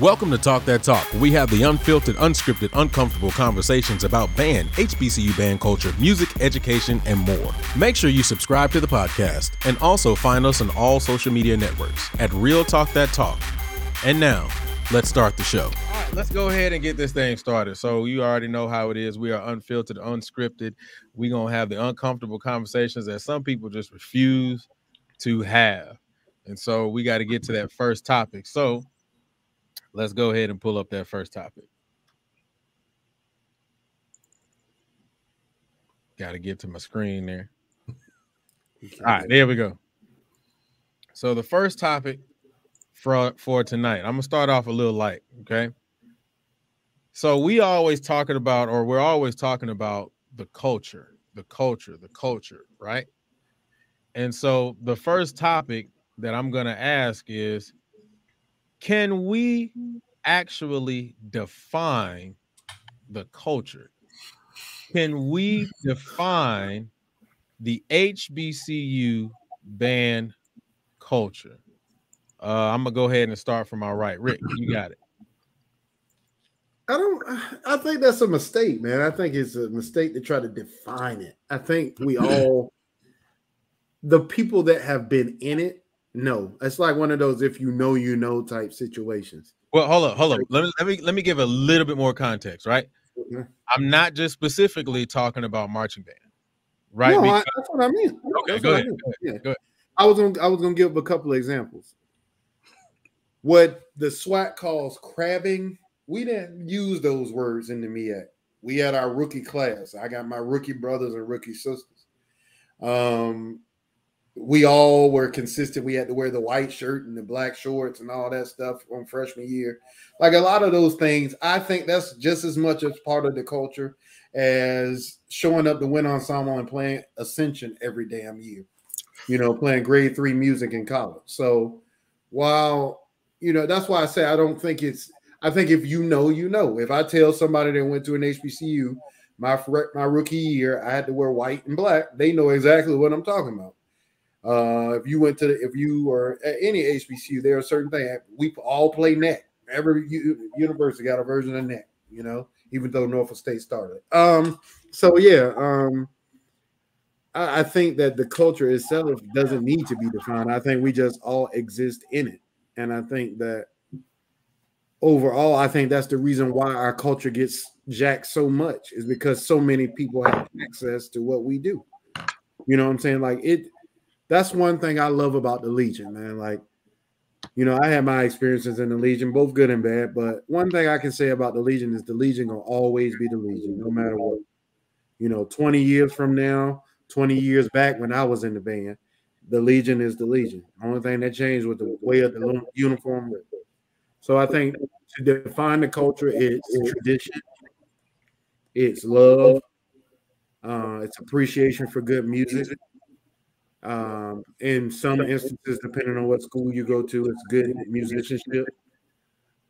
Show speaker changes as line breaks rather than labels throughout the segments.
Welcome to Talk That Talk. We have the unfiltered, unscripted, uncomfortable conversations about band, HBCU band culture, music, education, and more. Make sure you subscribe to the podcast and also find us on all social media networks at Real Talk That Talk. And now, let's start the show. All right, let's go ahead and get this thing started. So you already know how it is. We are unfiltered, unscripted. We're gonna have the uncomfortable conversations that some people just refuse to have. And so we got to get to that first topic. So let's go ahead and pull up that first topic. Got to get to my screen there. All right, there we go. So the first topic for for tonight, I'm gonna start off a little light, okay? So we always talking about, or we're always talking about the culture, the culture, the culture, right? And so the first topic that I'm gonna ask is can we actually define the culture? Can we define the HBCU band culture? Uh, I'm gonna go ahead and start from my right. Rick, you got it.
I don't. I think that's a mistake, man. I think it's a mistake to try to define it. I think we all, the people that have been in it, no, it's like one of those if you know you know type situations.
Well, hold up, hold up. Let me let me let me give a little bit more context, right? Mm-hmm. I'm not just specifically talking about marching band, right?
No, because, I, that's what I mean.
Okay, go ahead. I mean. go
ahead. Yeah. Go ahead. I was gonna I was gonna give a couple of examples. What the SWAC calls crabbing, we didn't use those words in the MEAC. We had our rookie class. I got my rookie brothers and rookie sisters. Um, we all were consistent. We had to wear the white shirt and the black shorts and all that stuff on freshman year. Like a lot of those things, I think that's just as much as part of the culture as showing up to wind ensemble and playing Ascension every damn year. You know, playing grade three music in college. So while you know, that's why I say I don't think it's. I think if you know, you know. If I tell somebody that went to an HBCU, my my rookie year, I had to wear white and black. They know exactly what I'm talking about. Uh, if you went to, the, if you are at any HBCU, there are certain things we all play Neck. Every u- university got a version of Neck, you know, even though Norfolk State started. Um, so yeah, um, I, I think that the culture itself doesn't need to be defined. I think we just all exist in it, and I think that overall, I think that's the reason why our culture gets jacked so much is because so many people have access to what we do. You know what I'm saying? Like it that's one thing I love about the Legion, man. Like, you know, I had my experiences in the Legion, both good and bad. But one thing I can say about the Legion is the Legion will always be the Legion, no matter what. You know, 20 years from now, 20 years back when I was in the band, the Legion is the Legion. The only thing that changed was the way of the uniform. So I think to define the culture, it's tradition, it's love, uh, it's appreciation for good music, um, in some instances, depending on what school you go to, it's good musicianship.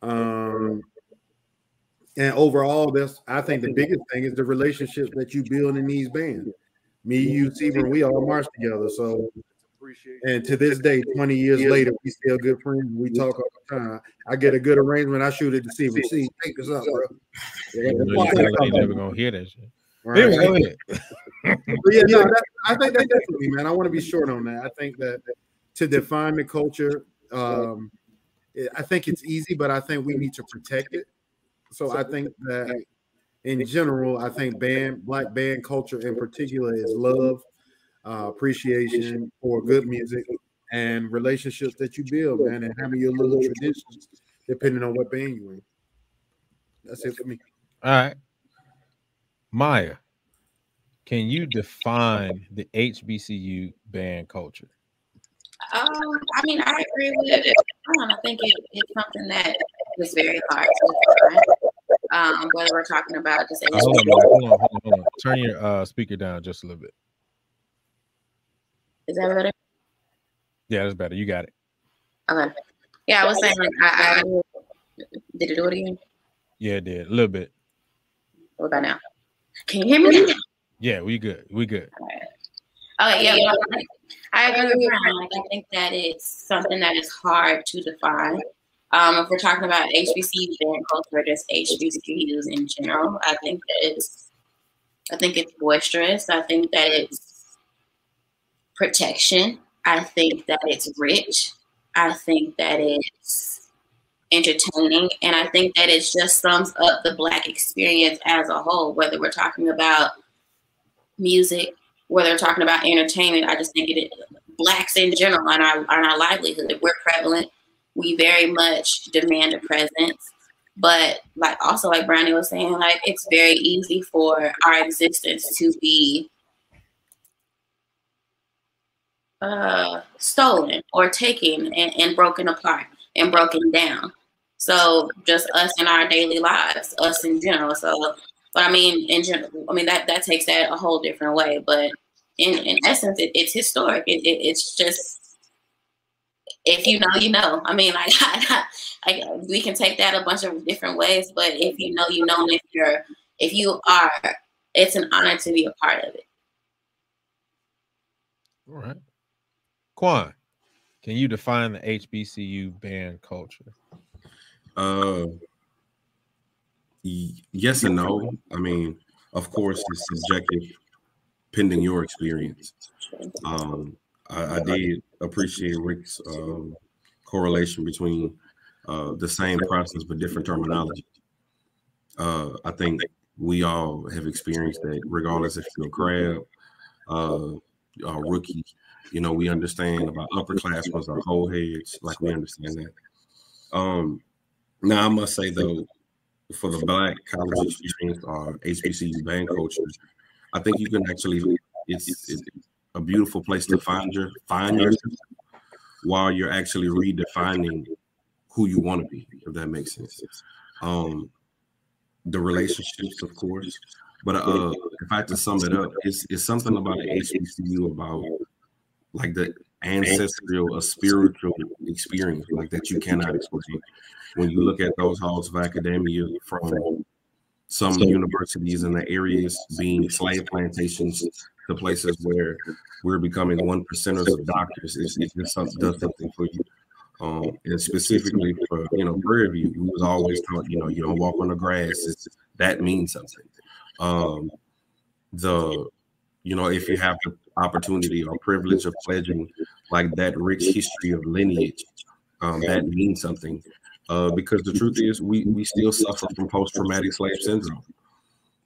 Um, and overall, that's I think the biggest thing is the relationships that you build in these bands. Me, you, Steven, we all march together. So, and to this day, 20 years later, we still good friends. We talk all the time. I get a good arrangement. I shoot it to Steven. See, take this up, bro.
Yeah, you never gonna hear that shit.
Right. Anyway, yeah, no, that, I think that definitely, man. I want to be short on that. I think that to define the culture, um, I think it's easy, but I think we need to protect it. So I think that in general, I think band black band culture in particular is love, uh, appreciation for good music, and relationships that you build, man, and having your little traditions depending on what band you're in. That's it for me.
All right. Maya, can you define the HBCU band culture?
Um, I mean, I agree with it. I think it, it's something that is very hard to define. Um, whether we're talking about just uh, hold, on,
hold on, hold on, hold on. Turn your uh, speaker down just a little bit.
Is that better?
Yeah, that's better. You got it.
Okay. Yeah, I was saying I, I did it do it again?
Yeah, it did a little bit.
What about now? Can you hear me?
Yeah, we good. We good.
Oh yeah, I agree with. Like, I think that it's something that is hard to define. Um, if we're talking about HBCU band culture, just HBCUs in general, I think that it's, I think it's boisterous. I think that it's protection. I think that it's rich. I think that it's entertaining, and I think that it just sums up the Black experience as a whole. Whether we're talking about music, whether we're talking about entertainment, I just think it blacks in general on our on our livelihood. We're prevalent. We very much demand a presence. But like also like Brownie was saying, like it's very easy for our existence to be uh, stolen or taken and, and broken apart and broken down. So just us in our daily lives, us in general. So, but I mean, in general, I mean that that takes that a whole different way. But in, in essence, it, it's historic. It, it, it's just if you know, you know. I mean, like, I, I, we can take that a bunch of different ways, but if you know, you know. And if you're, if you are, it's an honor to be a part of it.
All right, Quan, can you define the HBCU band culture?
Uh, yes and no. I mean, of course, it's subjective pending your experience. Um, I, I did appreciate Rick's um, correlation between uh, the same process but different terminology. Uh, I think we all have experienced that, regardless if you're a crab, uh, a rookie. You know, we understand about upperclassmen or whole heads, like we understand that. Um, now, I must say though, for the black college experience or HBCU band coaches, I think you can actually it's, it's a beautiful place to find your find yourself while you're actually redefining who you want to be, if that makes sense. Um, the relationships, of course, but uh, if I had to sum it up, it's, it's something about the HBCU about like the ancestral, a spiritual experience like that you cannot explain. When you look at those halls of academia from some universities in the areas being slave plantations to places where we're becoming one percenters of doctors. It's, it just something, does something for you. Um, and specifically for you know Prairie View, we was always taught you know you don't walk on the grass. It's, that means something. Um, the you know if you have the opportunity or privilege of pledging like that rich history of lineage, um, that means something. Uh, because the truth is, we we still suffer from post traumatic slave syndrome.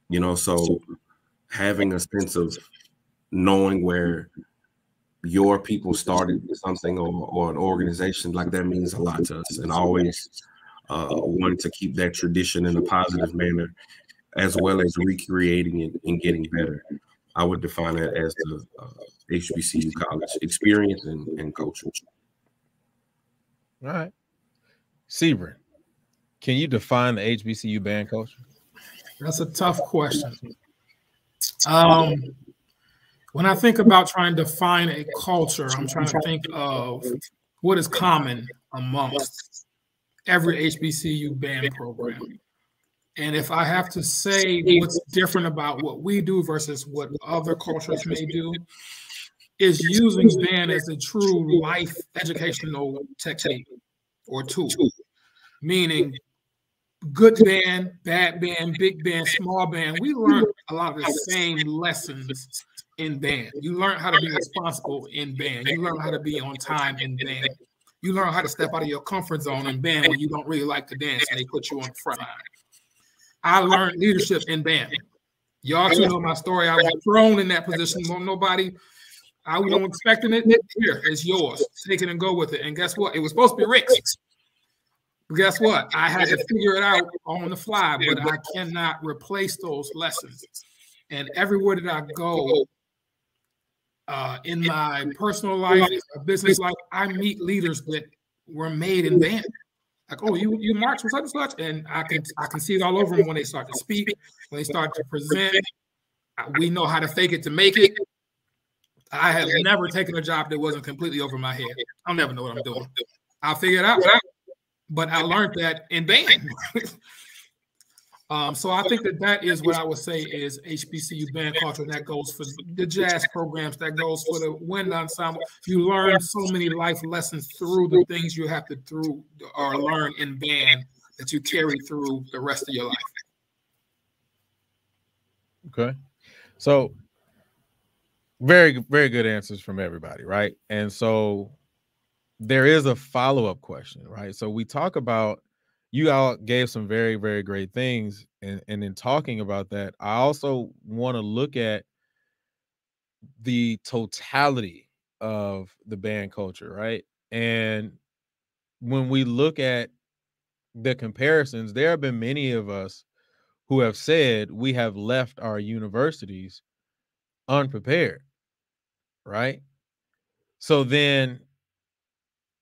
You know, so having a sense of knowing where your people started something or, or an organization like that means a lot to us, and always uh, wanting to keep that tradition in a positive manner, as well as recreating it and getting better. I would define that as the uh, HBCU college experience and, and culture.
All right. Sebring, can you define the HBCU band culture?
That's a tough question. Um, when I think about trying to define a culture, I'm trying to think of what is common amongst every HBCU band program. And if I have to say what's different about what we do versus what other cultures may do, is using band as a true life educational technique or tool meaning good band, bad band, big band, small band. We learn a lot of the same lessons in band. You learn how to be responsible in band. You learn how to be on time in band. You learn how to step out of your comfort zone in band when you don't really like to dance and they put you on the front line. I learned leadership in band. Y'all two know my story. I was thrown in that position. Nobody, I wasn't expecting it. Here, it's yours. Take it and go with it. And guess what? It was supposed to be Rick's guess what? I had to figure it out on the fly, but I cannot replace those lessons. And everywhere that I go, uh, in my personal life, business life, I meet leaders that were made in band. Like, oh, you you march with such and such, and I can I can see it all over them when they start to speak, when they start to present. We know how to fake it to make it. I have never taken a job that wasn't completely over my head. I'll never know what I'm doing. I'll figure it out but I learned that in band. Um, so I think that that is what I would say is HBCU band culture. And that goes for the jazz programs. That goes for the wind ensemble. You learn so many life lessons through the things you have to through or learn in band that you carry through the rest of your life.
Okay, so very very good answers from everybody, right? And so there is a follow up question, right? So we talk about you all gave some very very great things and and in talking about that i also want to look at the totality of the band culture right? And when we look at the comparisons there have been many of us who have said we have left our universities unprepared right? So then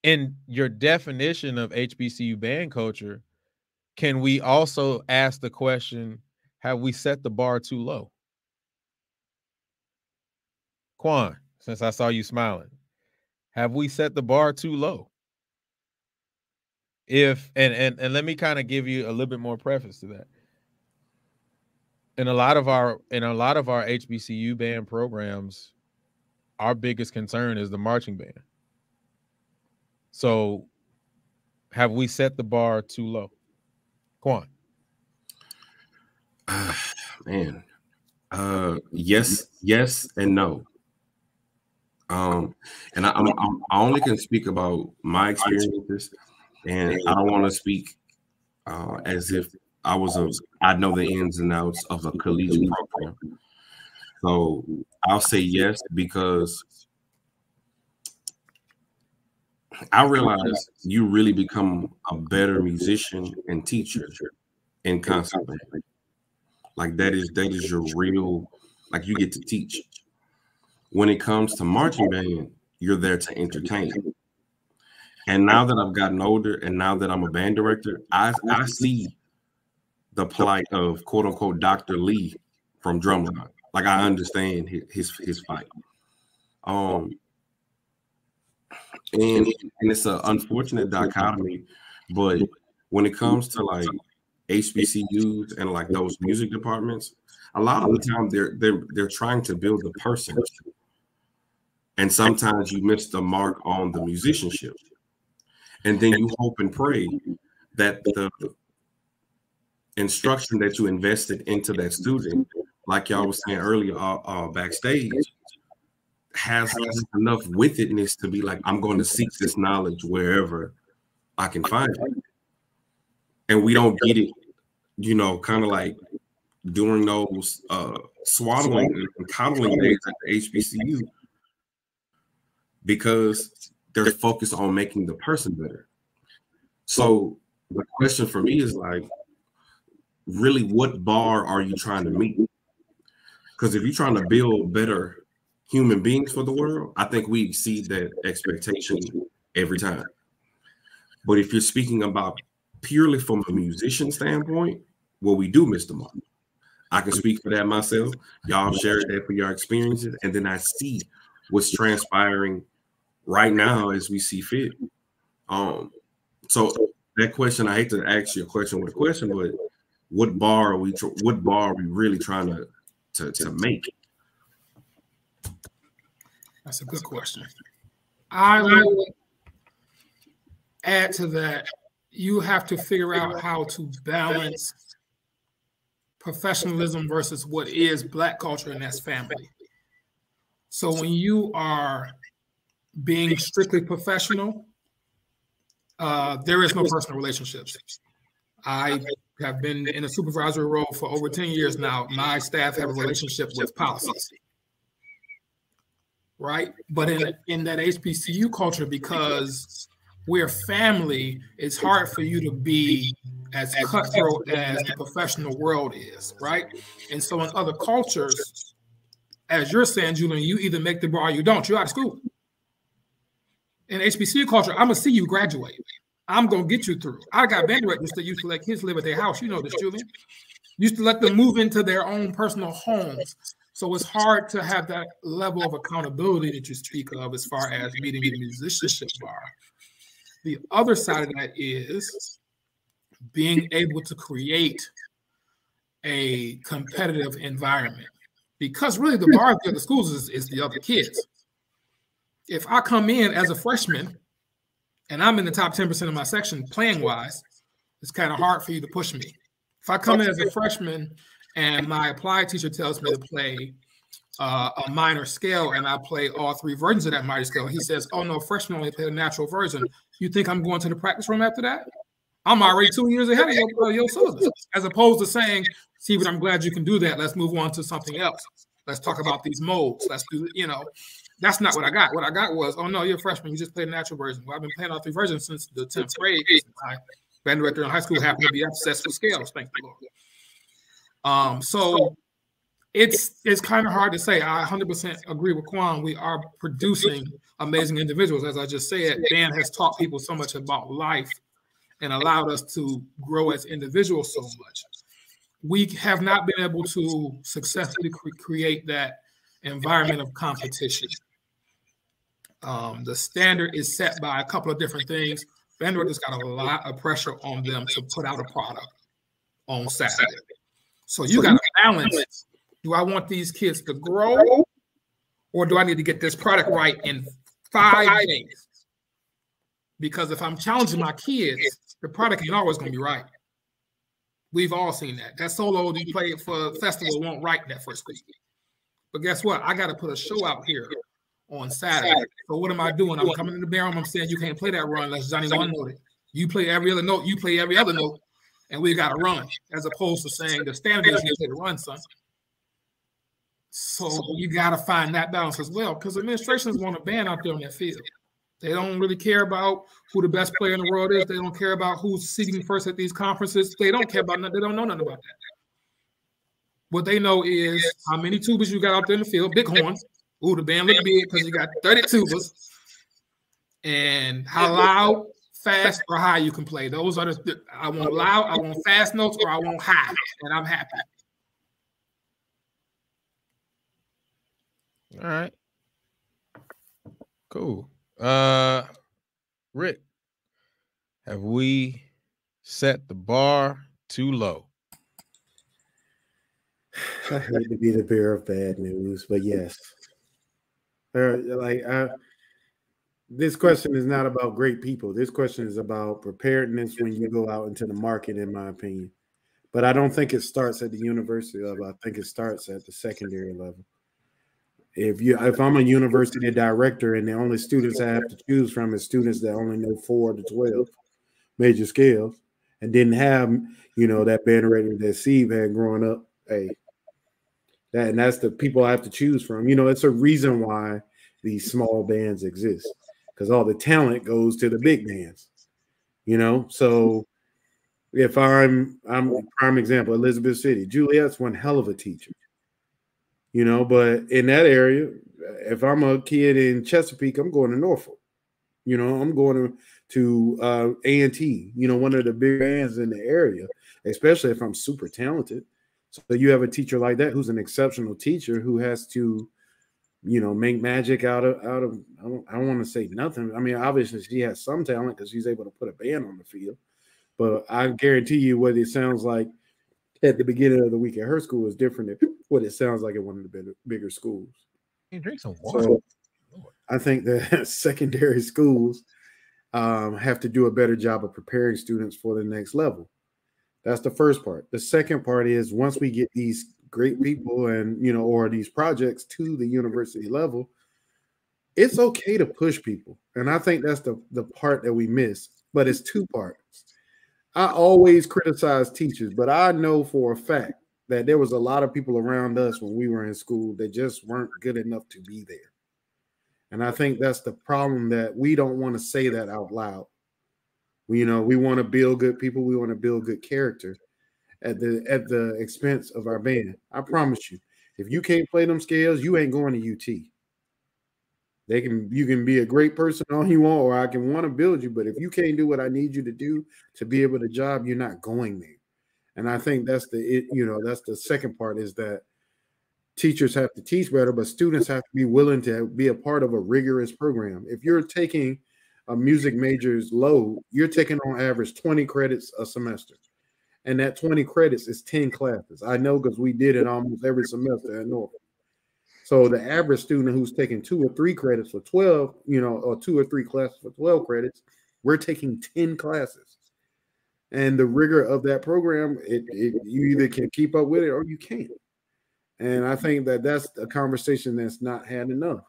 in your definition of HBCU band culture, can we also ask the question have we set the bar too low? Quan, since I saw you smiling, have we set the bar too low? If and and and let me kind of give you a little bit more preface to that. In a lot of our in a lot of our HBCU band programs, our biggest concern is the marching band so have we set the bar too low? Quan.
Uh, man. Uh yes, yes, and no. Um, and I, I'm, I'm, i only can speak about my experiences, and I don't want to speak uh, as if I was a I know the ins and outs of a collegiate program. So I'll say yes because I realize you really become a better musician and teacher in constantly. Like that is that is your real like you get to teach. When it comes to marching band, you're there to entertain. And now that I've gotten older and now that I'm a band director, I I see the plight of quote unquote Dr. Lee from Drumline. Like I understand his his, his fight. Um and and it's an unfortunate dichotomy. But when it comes to like HBCUs and like those music departments, a lot of the time they're they're they're trying to build the person, and sometimes you miss the mark on the musicianship, and then you hope and pray that the instruction that you invested into that student, like y'all was saying earlier uh, uh, backstage, has enough withedness to be like, I'm going to seek this knowledge wherever I can find it. And we don't get it, you know, kind of like during those uh, swaddling and coddling days at the HBCU because they're focused on making the person better. So the question for me is like, really, what bar are you trying to meet? Because if you're trying to build better human beings for the world, I think we exceed that expectation every time. But if you're speaking about purely from a musician standpoint, well, we do miss the mark. I can speak for that myself. Y'all shared that for your experiences, and then I see what's transpiring right now as we see fit. Um, so that question, I hate to ask you a question with a question, but what bar are we? What bar are we really trying to to, to make?
That's a good question. I would add to that, you have to figure out how to balance professionalism versus what is black culture and that's family. So when you are being strictly professional, uh, there is no personal relationships. I have been in a supervisory role for over 10 years now. My staff have a relationship with policies right? But in in that HBCU culture, because we're family, it's hard for you to be as cutthroat as the professional world is, right? And so in other cultures, as you're saying, Julian, you either make the bar or you don't. You're out of school. In HBCU culture, I'm gonna see you graduate. I'm gonna get you through. I got band directors that used to let kids live at their house. You know this, Julian. Used to let them move into their own personal homes so it's hard to have that level of accountability that you speak of as far as meeting the musicianship bar. The other side of that is being able to create a competitive environment because really the bar of the schools is, is the other kids. If I come in as a freshman and I'm in the top 10% of my section playing wise, it's kind of hard for you to push me. If I come in as a freshman and my applied teacher tells me to play uh, a minor scale and I play all three versions of that minor scale, he says, Oh no, freshman only play the natural version. You think I'm going to the practice room after that? I'm already two years ahead of your, your syllabus, as opposed to saying, See, but I'm glad you can do that. Let's move on to something else. Let's talk about these modes. Let's do, you know, that's not what I got. What I got was, oh no, you're a freshman. You just played the natural version. Well, I've been playing all three versions since the 10th grade. My band director in high school happened to be obsessed with scales. Thank the Lord. Um, so it's it's kind of hard to say. I 100% agree with Quan. We are producing amazing individuals. As I just said, Dan has taught people so much about life and allowed us to grow as individuals so much. We have not been able to successfully cre- create that environment of competition. Um, the standard is set by a couple of different things. Vanderbilt has got a lot of pressure on them to put out a product on Saturday. So you got to balance. Do I want these kids to grow, or do I need to get this product right in five days? Because if I'm challenging my kids, the product ain't always going to be right. We've all seen that. That solo you play for festival won't write that first week. But guess what? I got to put a show out here on Saturday. So what am I doing? I'm coming in the barrel. I'm saying you can't play that run unless Johnny one noted. You play every other note. You play every other note, and we got to run. As opposed to saying the standard is the run, son. So you got to find that balance as well, because administrations want a ban out there on that field. They don't really care about who the best player in the world is. They don't care about who's seating first at these conferences. They don't care about nothing. They don't know nothing about that. What they know is how many tubas you got out there in the field, big horns. Ooh, the band look big because you got 30 tubas. And how loud, fast, or high you can play. Those are the I want loud, I want fast notes, or I want high, and I'm happy.
All right. Cool. Uh Rick, have we set the bar too low?
I hate to be the bearer of bad news, but yes. Uh, like I, this question is not about great people. This question is about preparedness when you go out into the market, in my opinion. But I don't think it starts at the university level. I think it starts at the secondary level. If you if I'm a university director and the only students I have to choose from is students that only know four to twelve major scales and didn't have, you know, that band rating that Steve had growing up, hey, that and that's the people I have to choose from. You know, it's a reason why these small bands exist because all the talent goes to the big bands. You know, so if I'm I'm prime example, Elizabeth City, Juliet's one hell of a teacher. You know, but in that area, if I'm a kid in Chesapeake, I'm going to Norfolk. You know, I'm going to to uh, A and T. You know, one of the big bands in the area, especially if I'm super talented. So you have a teacher like that who's an exceptional teacher who has to, you know, make magic out of out of. I don't, I don't want to say nothing. I mean, obviously she has some talent because she's able to put a band on the field. But I guarantee you, what it sounds like at the beginning of the week at her school is different than what it sounds like at one of the bigger, bigger schools.
You drink some water.
So I think that secondary schools um, have to do a better job of preparing students for the next level. That's the first part. The second part is once we get these great people and you know, or these projects to the university level, it's okay to push people. And I think that's the, the part that we miss. But it's two parts. I always criticize teachers, but I know for a fact that there was a lot of people around us when we were in school that just weren't good enough to be there. And I think that's the problem that we don't want to say that out loud. You know, we want to build good people. We want to build good character at the at the expense of our band. I promise you, if you can't play them scales, you ain't going to UT. They can you can be a great person all you want, or I can want to build you, but if you can't do what I need you to do to be able to job, you're not going there. And I think that's the it, you know that's the second part is that teachers have to teach better, but students have to be willing to be a part of a rigorous program. If you're taking a music major's load, you're taking on average 20 credits a semester. And that 20 credits is 10 classes. I know because we did it almost every semester at Norfolk. So the average student who's taking two or three credits for 12, you know, or two or three classes for 12 credits, we're taking 10 classes. And the rigor of that program, it, it you either can keep up with it or you can't. And I think that that's a conversation that's not had enough.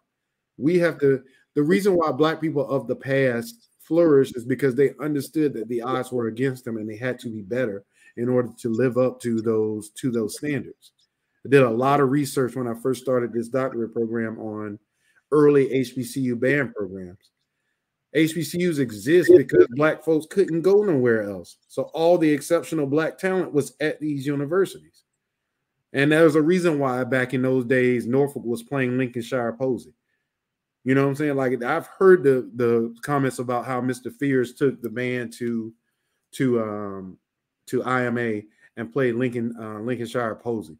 We have to, the reason why Black people of the past flourished is because they understood that the odds were against them and they had to be better in order to live up to those to those standards. I did a lot of research when I first started this doctorate program on early HBCU band programs. HBCUs exist because black folks couldn't go nowhere else. So all the exceptional black talent was at these universities. And there was a reason why back in those days Norfolk was playing Lincolnshire Posy. You know what I'm saying? Like I've heard the the comments about how Mr. Fears took the band to to um to IMA and played Lincoln uh, Lincolnshire Posy.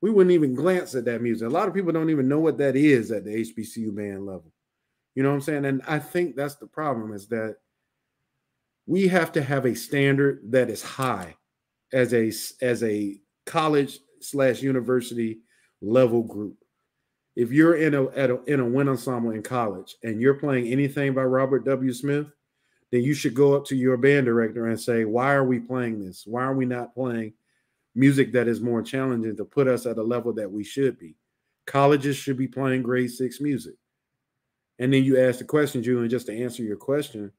We wouldn't even glance at that music. A lot of people don't even know what that is at the HBCU band level. You know what I'm saying? And I think that's the problem is that we have to have a standard that is high as a as a college slash university level group. If you're in a, a in a wind ensemble in college and you're playing anything by Robert W. Smith, then you should go up to your band director and say, Why are we playing this? Why are we not playing music that is more challenging to put us at a level that we should be? Colleges should be playing grade six music. And then you ask the question, Julian, just to answer your question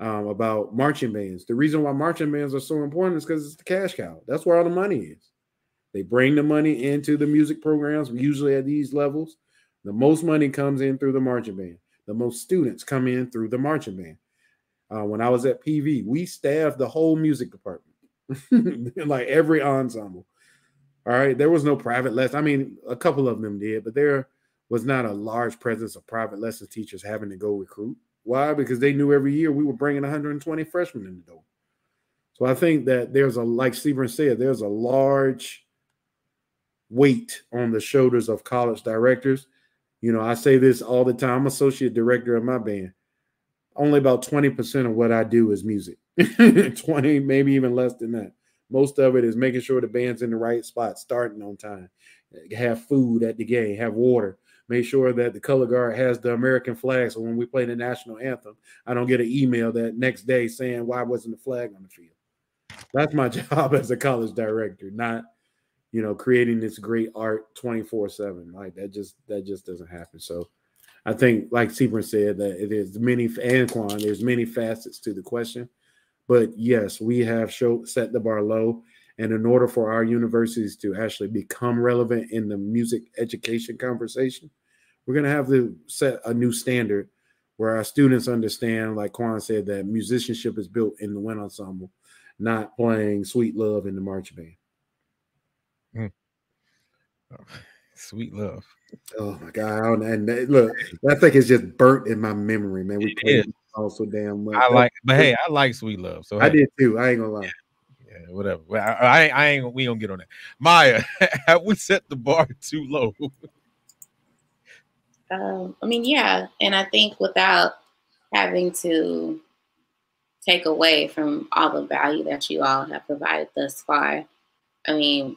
um, about marching bands. The reason why marching bands are so important is because it's the cash cow. That's where all the money is. They bring the money into the music programs, usually at these levels. The most money comes in through the marching band. The most students come in through the marching band. Uh, when I was at PV, we staffed the whole music department, like every ensemble. All right, there was no private lesson. I mean, a couple of them did, but there was not a large presence of private lesson teachers having to go recruit. Why? Because they knew every year we were bringing 120 freshmen in the door. So I think that there's a, like Stephen said, there's a large weight on the shoulders of college directors. You know, I say this all the time. I'm associate director of my band only about 20% of what I do is music. 20, maybe even less than that. Most of it is making sure the band's in the right spot, starting on time, have food at the game, have water, make sure that the color guard has the American flag. So when we play the national anthem, I don't get an email that next day saying why wasn't the flag on the field. That's my job as a college director, not you know creating this great art 24 7 like that just that just doesn't happen so I think, like Sebring said, that it is many and Quan, there's many facets to the question. But yes, we have show, set the bar low. And in order for our universities to actually become relevant in the music education conversation, we're going to have to set a new standard where our students understand, like Quan said, that musicianship is built in the wind ensemble, not playing sweet love in the march band. Mm.
Sweet love.
Oh my god! And that, look, that thing is just burnt in my memory, man. We played also damn
well. I like, but hey, I like Sweet Love. So
I
hey.
did too. I ain't gonna lie.
Yeah, yeah whatever. I, I, I ain't. We gonna get on that. Maya, have we set the bar too low?
Um, I mean, yeah, and I think without having to take away from all the value that you all have provided thus far, I mean,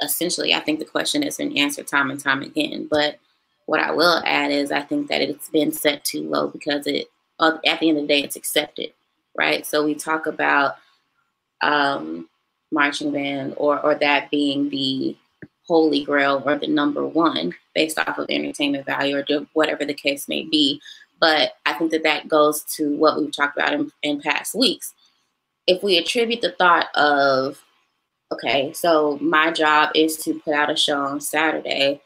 essentially, I think the question has been answered time and time again. But what I will add is I think that it's been set too low because it, at the end of the day, it's accepted, right? So we talk about um, marching band or or that being the holy grail or the number one based off of entertainment value or whatever the case may be. But I think that that goes to what we've talked about in, in past weeks. If we attribute the thought of okay, so my job is to put out a show on Saturday.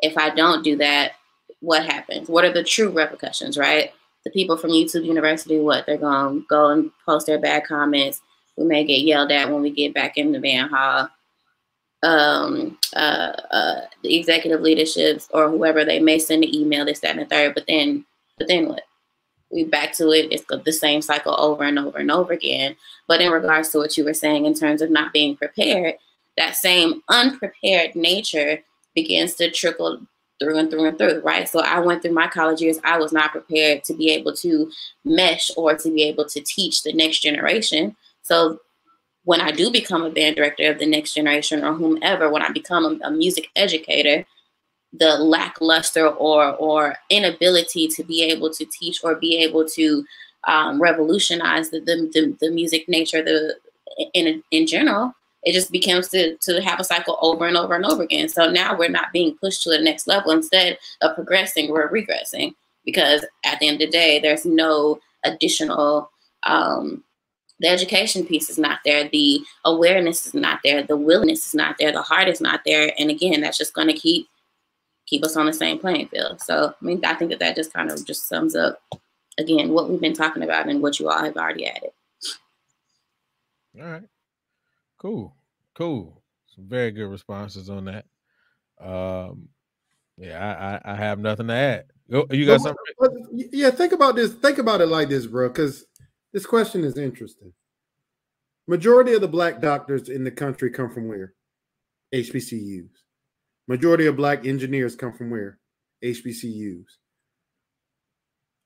If I don't do that, what happens? What are the true repercussions, right? The people from YouTube University, what? They're going to go and post their bad comments. We may get yelled at when we get back in the band hall. Um, uh, uh, the executive leaderships or whoever, they may send an email, this, that, and the third, but then, but then what? We back to it. It's the same cycle over and over and over again. But in regards to what you were saying in terms of not being prepared, that same unprepared nature begins to trickle through and through and through, right? So I went through my college years. I was not prepared to be able to mesh or to be able to teach the next generation. So when I do become a band director of the next generation or whomever, when I become a, a music educator, the lackluster or or inability to be able to teach or be able to um, revolutionize the, the, the the music nature the in in general it just becomes to, to have a cycle over and over and over again. So now we're not being pushed to the next level. Instead of progressing we're regressing because at the end of the day there's no additional um, the education piece is not there. The awareness is not there. The willingness is not there. The heart is not there. And again that's just going to keep keep us on the same playing field. So I mean, I think that that just kind of just sums up again what we've been talking about and what you all have already added.
All right, cool, cool. Some very good responses on that. Um, yeah, I, I, I have nothing to add. You got something?
Yeah, think about this. Think about it like this, bro, because this question is interesting. Majority of the black doctors in the country come from where? HBCUs. Majority of black engineers come from where? HBCUs.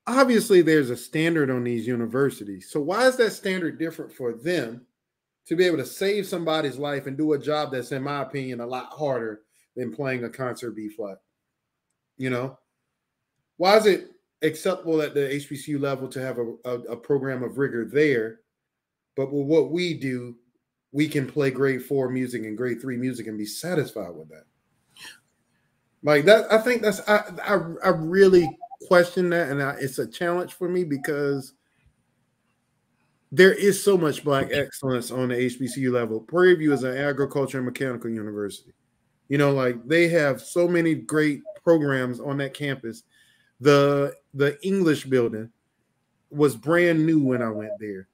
Obviously, there's a standard on these universities. So why is that standard different for them to be able to save somebody's life and do a job that's, in my opinion, a lot harder than playing a concert B flat? You know, why is it acceptable at the HBCU level to have a, a, a program of rigor there, but with what we do, we can play grade four music and grade three music and be satisfied with that? Like that, I think that's I I, I really question that, and I, it's a challenge for me because there is so much black excellence on the HBCU level. Prairie View is an agriculture and mechanical university. You know, like they have so many great programs on that campus. The the English building was brand new when I went there.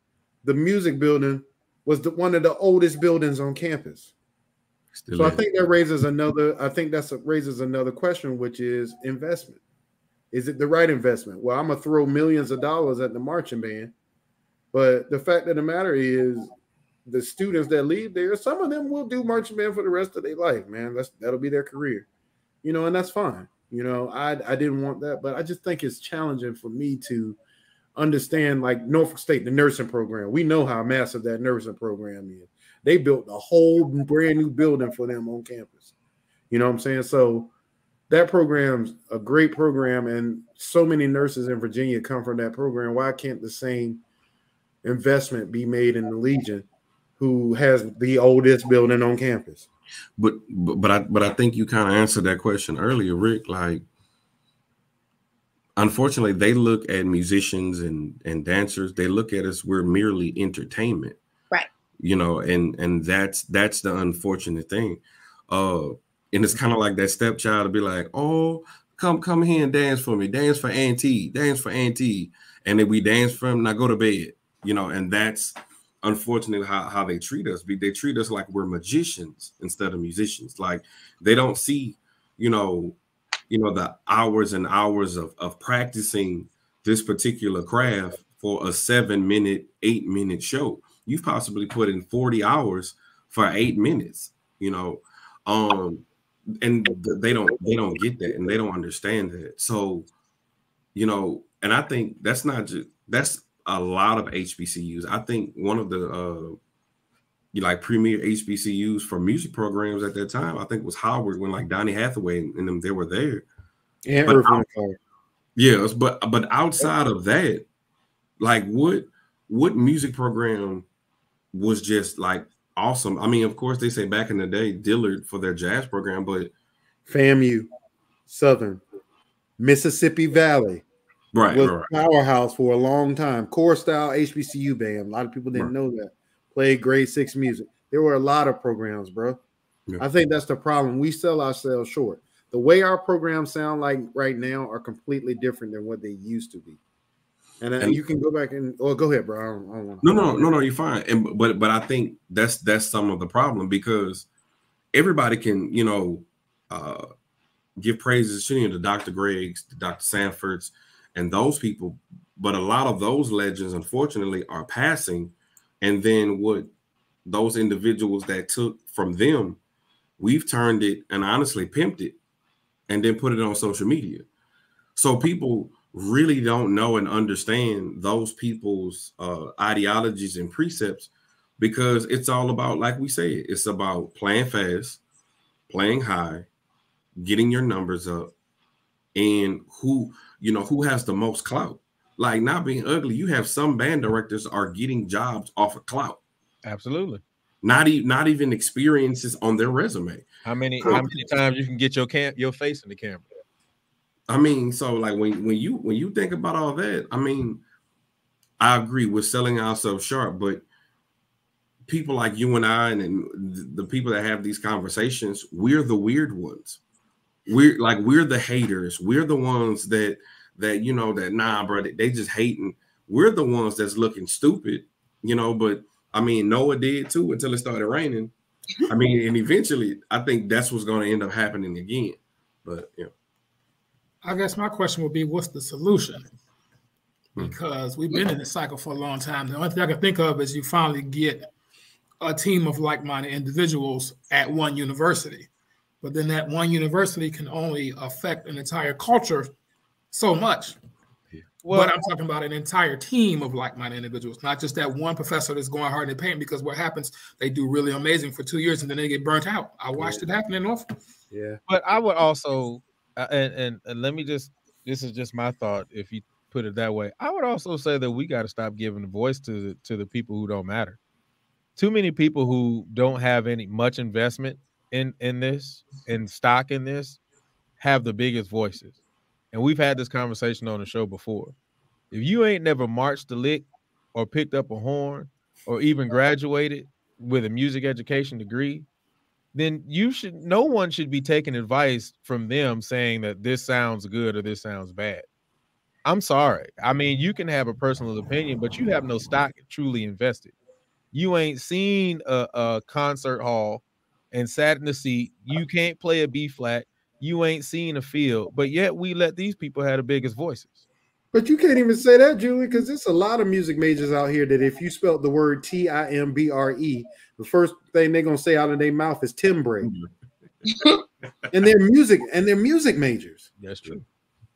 The music building was the, one of the oldest buildings on campus. Still so I think that raises another. I think that's a, raises another question, which is investment. Is it the right investment? Well, I'm gonna throw millions of dollars at the marching band, but the fact of the matter is, the students that leave there, some of them will do marching band for the rest of their life. Man, that's that'll be their career, you know, and that's fine. You know, I I didn't want that, but I just think it's challenging for me to understand like Norfolk State, the nursing program. We know how massive that nursing program is. They built a whole brand new building for them on campus. You know what I'm saying? So that program's a great program, and so many nurses in Virginia come from that program. Why can't the same investment be made in the Legion, who has the oldest building on campus?
But but, but I but I think you kind of answered that question earlier, Rick. Like, unfortunately, they look at musicians and and dancers. They look at us. We're merely entertainment you know and and that's that's the unfortunate thing. Uh and it's kind of like that stepchild to be like oh come come here and dance for me. Dance for auntie. Dance for auntie. And then we dance for him now go to bed you know and that's unfortunately how, how they treat us. They treat us like we're magicians instead of musicians. Like they don't see you know you know the hours and hours of, of practicing this particular craft for a seven minute eight minute show you've possibly put in 40 hours for eight minutes, you know. Um, and they don't they don't get that and they don't understand that. So, you know, and I think that's not just that's a lot of HBCUs. I think one of the uh like premier HBCUs for music programs at that time, I think was Howard when like Donny Hathaway and them they were there. Yeah, but out, yes, but but outside of that, like what what music program was just like awesome. I mean, of course, they say back in the day Dillard for their jazz program, but
FAMU, Southern, Mississippi Valley,
right,
was
right.
powerhouse for a long time. Corps style HBCU band. A lot of people didn't right. know that. Played grade six music. There were a lot of programs, bro. Yeah. I think that's the problem. We sell ourselves short. The way our programs sound like right now are completely different than what they used to be. And, and you can go back and oh, go ahead, bro. I don't, I don't
no, no, no, no. You're fine. And but but I think that's that's some of the problem because everybody can you know uh, give praises to you know, the Dr. Greggs, the Dr. Sanfords, and those people. But a lot of those legends, unfortunately, are passing. And then what those individuals that took from them, we've turned it and honestly pimped it, and then put it on social media. So people really don't know and understand those people's uh, ideologies and precepts because it's all about, like we say, it's about playing fast, playing high, getting your numbers up, and who you know who has the most clout. Like not being ugly, you have some band directors are getting jobs off of clout.
Absolutely.
Not even not even experiences on their resume.
How many how many times you can get your cam your face in the camera?
I mean, so like when when you when you think about all that, I mean, I agree with selling ourselves short, but people like you and I and, and the people that have these conversations, we're the weird ones. We're like we're the haters. We're the ones that that you know that nah, bro, they just hating. We're the ones that's looking stupid, you know. But I mean, Noah did too until it started raining. I mean, and eventually, I think that's what's going to end up happening again. But yeah,
I guess my question would be, what's the solution? Hmm. Because we've been in this cycle for a long time. The only thing I can think of is you finally get a team of like-minded individuals at one university, but then that one university can only affect an entire culture so much. Well, but I'm talking about an entire team of like-minded individuals, not just that one professor that's going hard in the paint. Because what happens, they do really amazing for two years and then they get burnt out. I watched yeah. it happen in Norfolk.
Yeah,
but I would also, and, and and let me just, this is just my thought. If you put it that way, I would also say that we got to stop giving voice to the, to the people who don't matter. Too many people who don't have any much investment in in this, in stock in this, have the biggest voices and we've had this conversation on the show before. If you ain't never marched the lick or picked up a horn or even graduated with a music education degree, then you should no one should be taking advice from them saying that this sounds good or this sounds bad. I'm sorry. I mean, you can have a personal opinion, but you have no stock truly invested. You ain't seen a, a concert hall and sat in the seat. You can't play a B flat you ain't seen a field, but yet we let these people have the biggest voices.
But you can't even say that, Julie, because there's a lot of music majors out here that if you spelt the word T I M B R E, the first thing they're gonna say out of their mouth is timbre. Mm-hmm. and they're music and they're music majors.
That's true.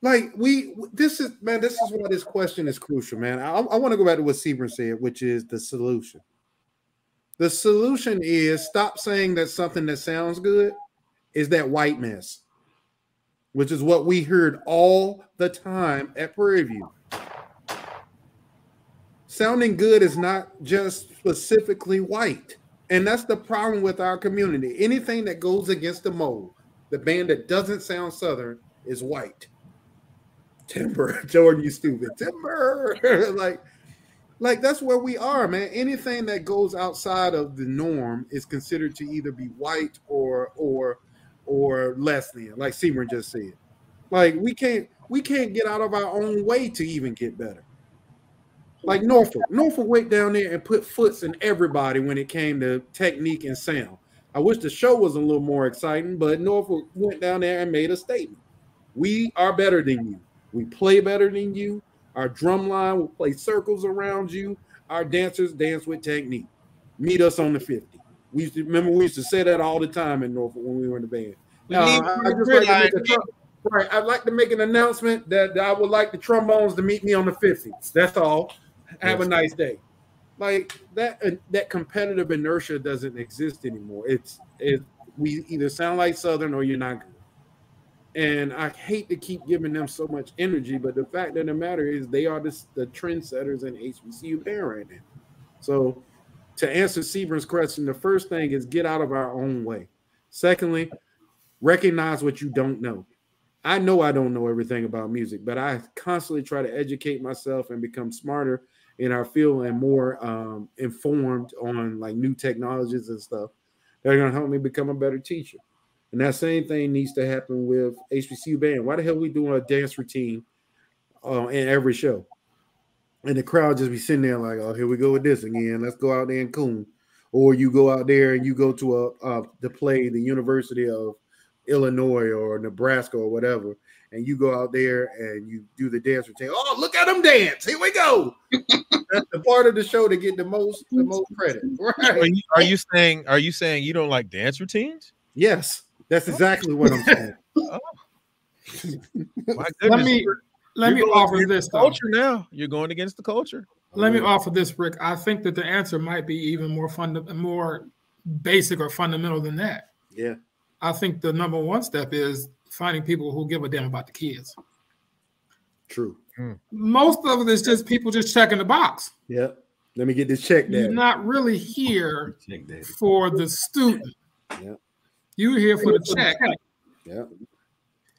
Like we, this is man, this is why this question is crucial, man. I, I want to go back to what Sebring said, which is the solution. The solution is stop saying that something that sounds good is that white mess which is what we heard all the time at Prairie View. Sounding good is not just specifically white. And that's the problem with our community. Anything that goes against the mold, the band that doesn't sound Southern is white. Timber, Jordan, you stupid. Timber. like, like that's where we are, man. Anything that goes outside of the norm is considered to either be white or or or less than, like Sebring just said. Like we can't we can't get out of our own way to even get better. Like Norfolk, Norfolk went down there and put foots in everybody when it came to technique and sound. I wish the show was a little more exciting, but Norfolk went down there and made a statement. We are better than you. We play better than you. Our drum line will play circles around you. Our dancers dance with technique. Meet us on the 50. We used to remember we used to say that all the time in Norfolk when we were in the band. Uh, I, just like to make a, right, I'd like to make an announcement that I would like the trombones to meet me on the 50s. That's all. Have yes. a nice day. Like that uh, that competitive inertia doesn't exist anymore. It's it we either sound like Southern or you're not good. And I hate to keep giving them so much energy, but the fact of the matter is they are the, the trendsetters in HBCU band right now. So to answer Sebring's question, the first thing is get out of our own way. Secondly, recognize what you don't know. I know I don't know everything about music, but I constantly try to educate myself and become smarter in our field and more um, informed on like new technologies and stuff that are going to help me become a better teacher. And that same thing needs to happen with HBCU band. Why the hell we doing a dance routine uh, in every show? and the crowd just be sitting there like, oh, here we go with this again. Let's go out there and coon. Or you go out there and you go to a uh, to play the University of Illinois or Nebraska or whatever, and you go out there and you do the dance routine. Oh, look at them dance! Here we go. That's the part of the show to get the most the most credit. Right?
Are you, are you saying are you saying you don't like dance routines?
Yes, that's exactly what I'm saying. oh.
My goodness. Let me let me offer this
culture now. You're going against the culture.
Let me offer this, Rick. I think that the answer might be even more funda- more basic or fundamental than that.
Yeah.
I think the number one step is finding people who give a damn about the kids.
True.
Most of it is just people just checking the box.
Yep. Let me get this check
You're not really here
Check
for the student.
Yep.
You're here for the check.
Yep.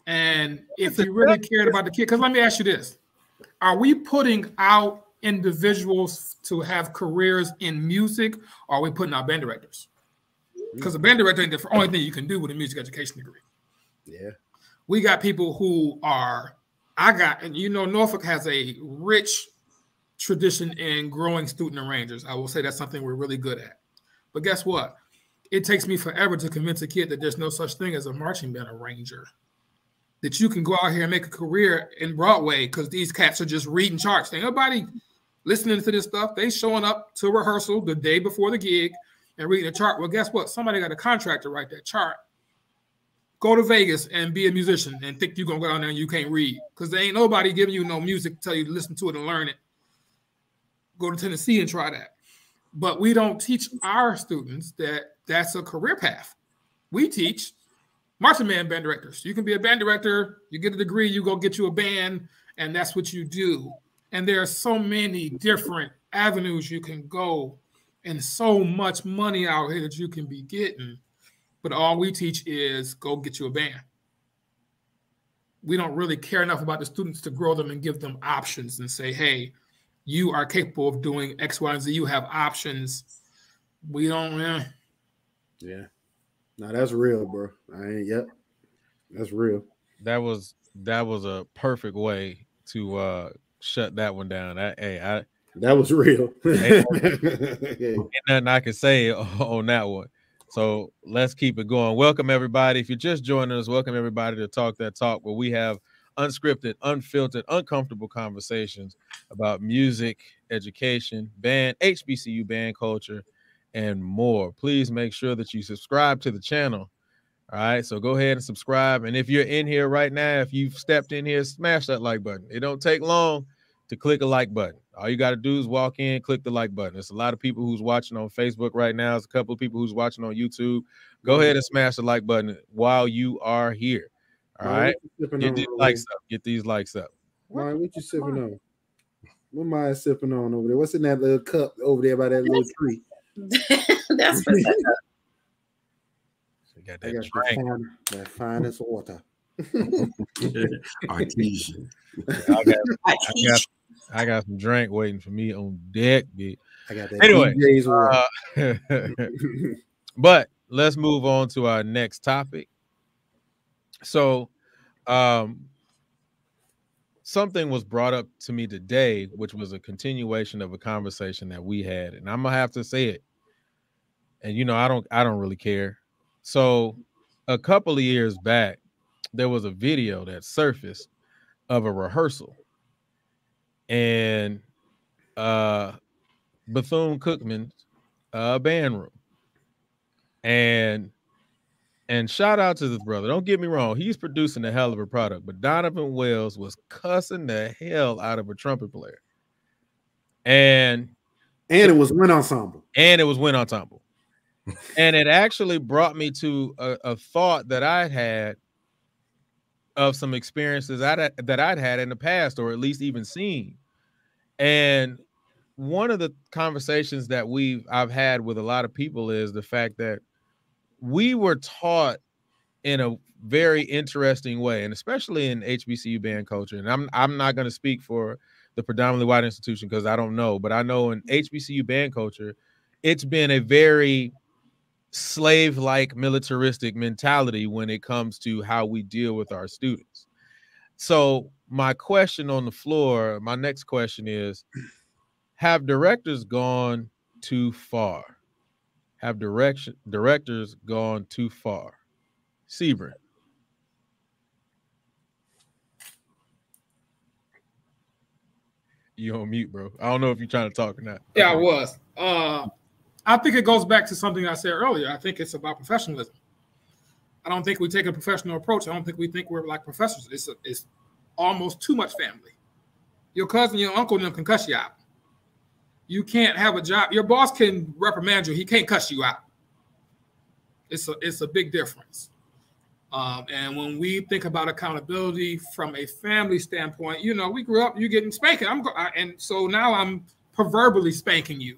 And if you really cared about the kid, because let me ask you this: Are we putting out individuals to have careers in music, or are we putting out band directors? Because a band director ain't the only thing you can do with a music education degree.
Yeah.
We got people who are, I got, and you know, Norfolk has a rich tradition in growing student arrangers. I will say that's something we're really good at. But guess what? It takes me forever to convince a kid that there's no such thing as a marching band arranger. That you can go out here and make a career in Broadway because these cats are just reading charts. Ain't nobody listening to this stuff. They showing up to rehearsal the day before the gig and reading a chart. Well, guess what? Somebody got a contract to write that chart. Go to Vegas and be a musician and think you're gonna go down there and you can't read because there ain't nobody giving you no music to tell you to listen to it and learn it. Go to Tennessee and try that. But we don't teach our students that that's a career path. We teach marching band band directors. You can be a band director, you get a degree, you go get you a band, and that's what you do. And there are so many different avenues you can go and so much money out here that you can be getting. But all we teach is go get you a band. We don't really care enough about the students to grow them and give them options and say, hey, you are capable of doing X, Y, and Z. You have options. We don't, eh.
Yeah. No, that's real, bro. I ain't yep. That's real.
That was that was a perfect way to uh shut that one down. I, hey, I
That was real.
Hey, ain't nothing I can say on that one. So let's keep it going. Welcome everybody. If you're just joining us, welcome everybody to Talk That Talk, where we have unscripted, unfiltered, uncomfortable conversations about music, education, band, HBCU band culture, and more. Please make sure that you subscribe to the channel. All right, so go ahead and subscribe. And if you're in here right now, if you've stepped in here, smash that like button. It don't take long to click a like button. All you got to do is walk in, click the like button. There's a lot of people who's watching on Facebook right now. There's a couple of people who's watching on YouTube. Go mm-hmm. ahead and smash the like button while you are here. All
Ryan,
right,
what you sipping
get these
over
likes up. Get these likes up.
there? What you sipping on? What am I sipping on over there? What's in that little cup over there by that little tree?
That's for sure.
So you got
I
that
got the fine, that finest water.
Artesian.
I got,
I
I got, I got some drink waiting for me on deck. bitch.
I got that
Anyway,
DJ's.
Uh, but let's move on to our next topic. So, um, something was brought up to me today, which was a continuation of a conversation that we had, and I'm gonna have to say it. And you know, I don't, I don't really care. So, a couple of years back, there was a video that surfaced of a rehearsal, and uh, Bethune Cookman's uh, band room, and and shout out to this brother. Don't get me wrong, he's producing a hell of a product, but Donovan Wells was cussing the hell out of a trumpet player. And
and it was wind ensemble.
and it was wind ensemble. and it actually brought me to a, a thought that I'd had of some experiences I'd, that I'd had in the past, or at least even seen. And one of the conversations that we've I've had with a lot of people is the fact that we were taught in a very interesting way, and especially in HBCU band culture. And I'm I'm not going to speak for the predominantly white institution because I don't know, but I know in HBCU band culture, it's been a very slave-like militaristic mentality when it comes to how we deal with our students. So my question on the floor, my next question is have directors gone too far? Have direction directors gone too far? Sebring. You on mute, bro. I don't know if you're trying to talk or not.
Yeah, I was. Uh, I think it goes back to something I said earlier. I think it's about professionalism. I don't think we take a professional approach. I don't think we think we're like professors. It's a, it's almost too much family. Your cousin, your uncle, them can cuss you out. you can't have a job. Your boss can reprimand you. He can't cuss you out. It's a it's a big difference. Um, and when we think about accountability from a family standpoint, you know, we grew up, you getting spanked. I'm and so now I'm proverbially spanking you.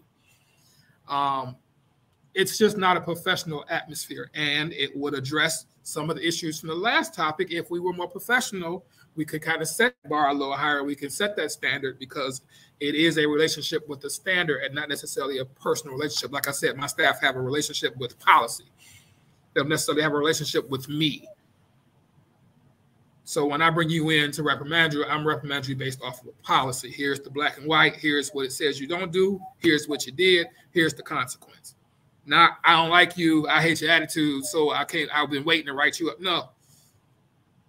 Um, it's just not a professional atmosphere, and it would address some of the issues from the last topic. If we were more professional, we could kind of set bar a little higher. We can set that standard because it is a relationship with the standard and not necessarily a personal relationship. Like I said, my staff have a relationship with policy don't necessarily have a relationship with me. So when I bring you in to reprimand you, I'm reprimanding you based off of a policy. Here's the black and white. Here's what it says you don't do. Here's what you did. Here's the consequence. Not I don't like you. I hate your attitude. So I can't. I've been waiting to write you up. No.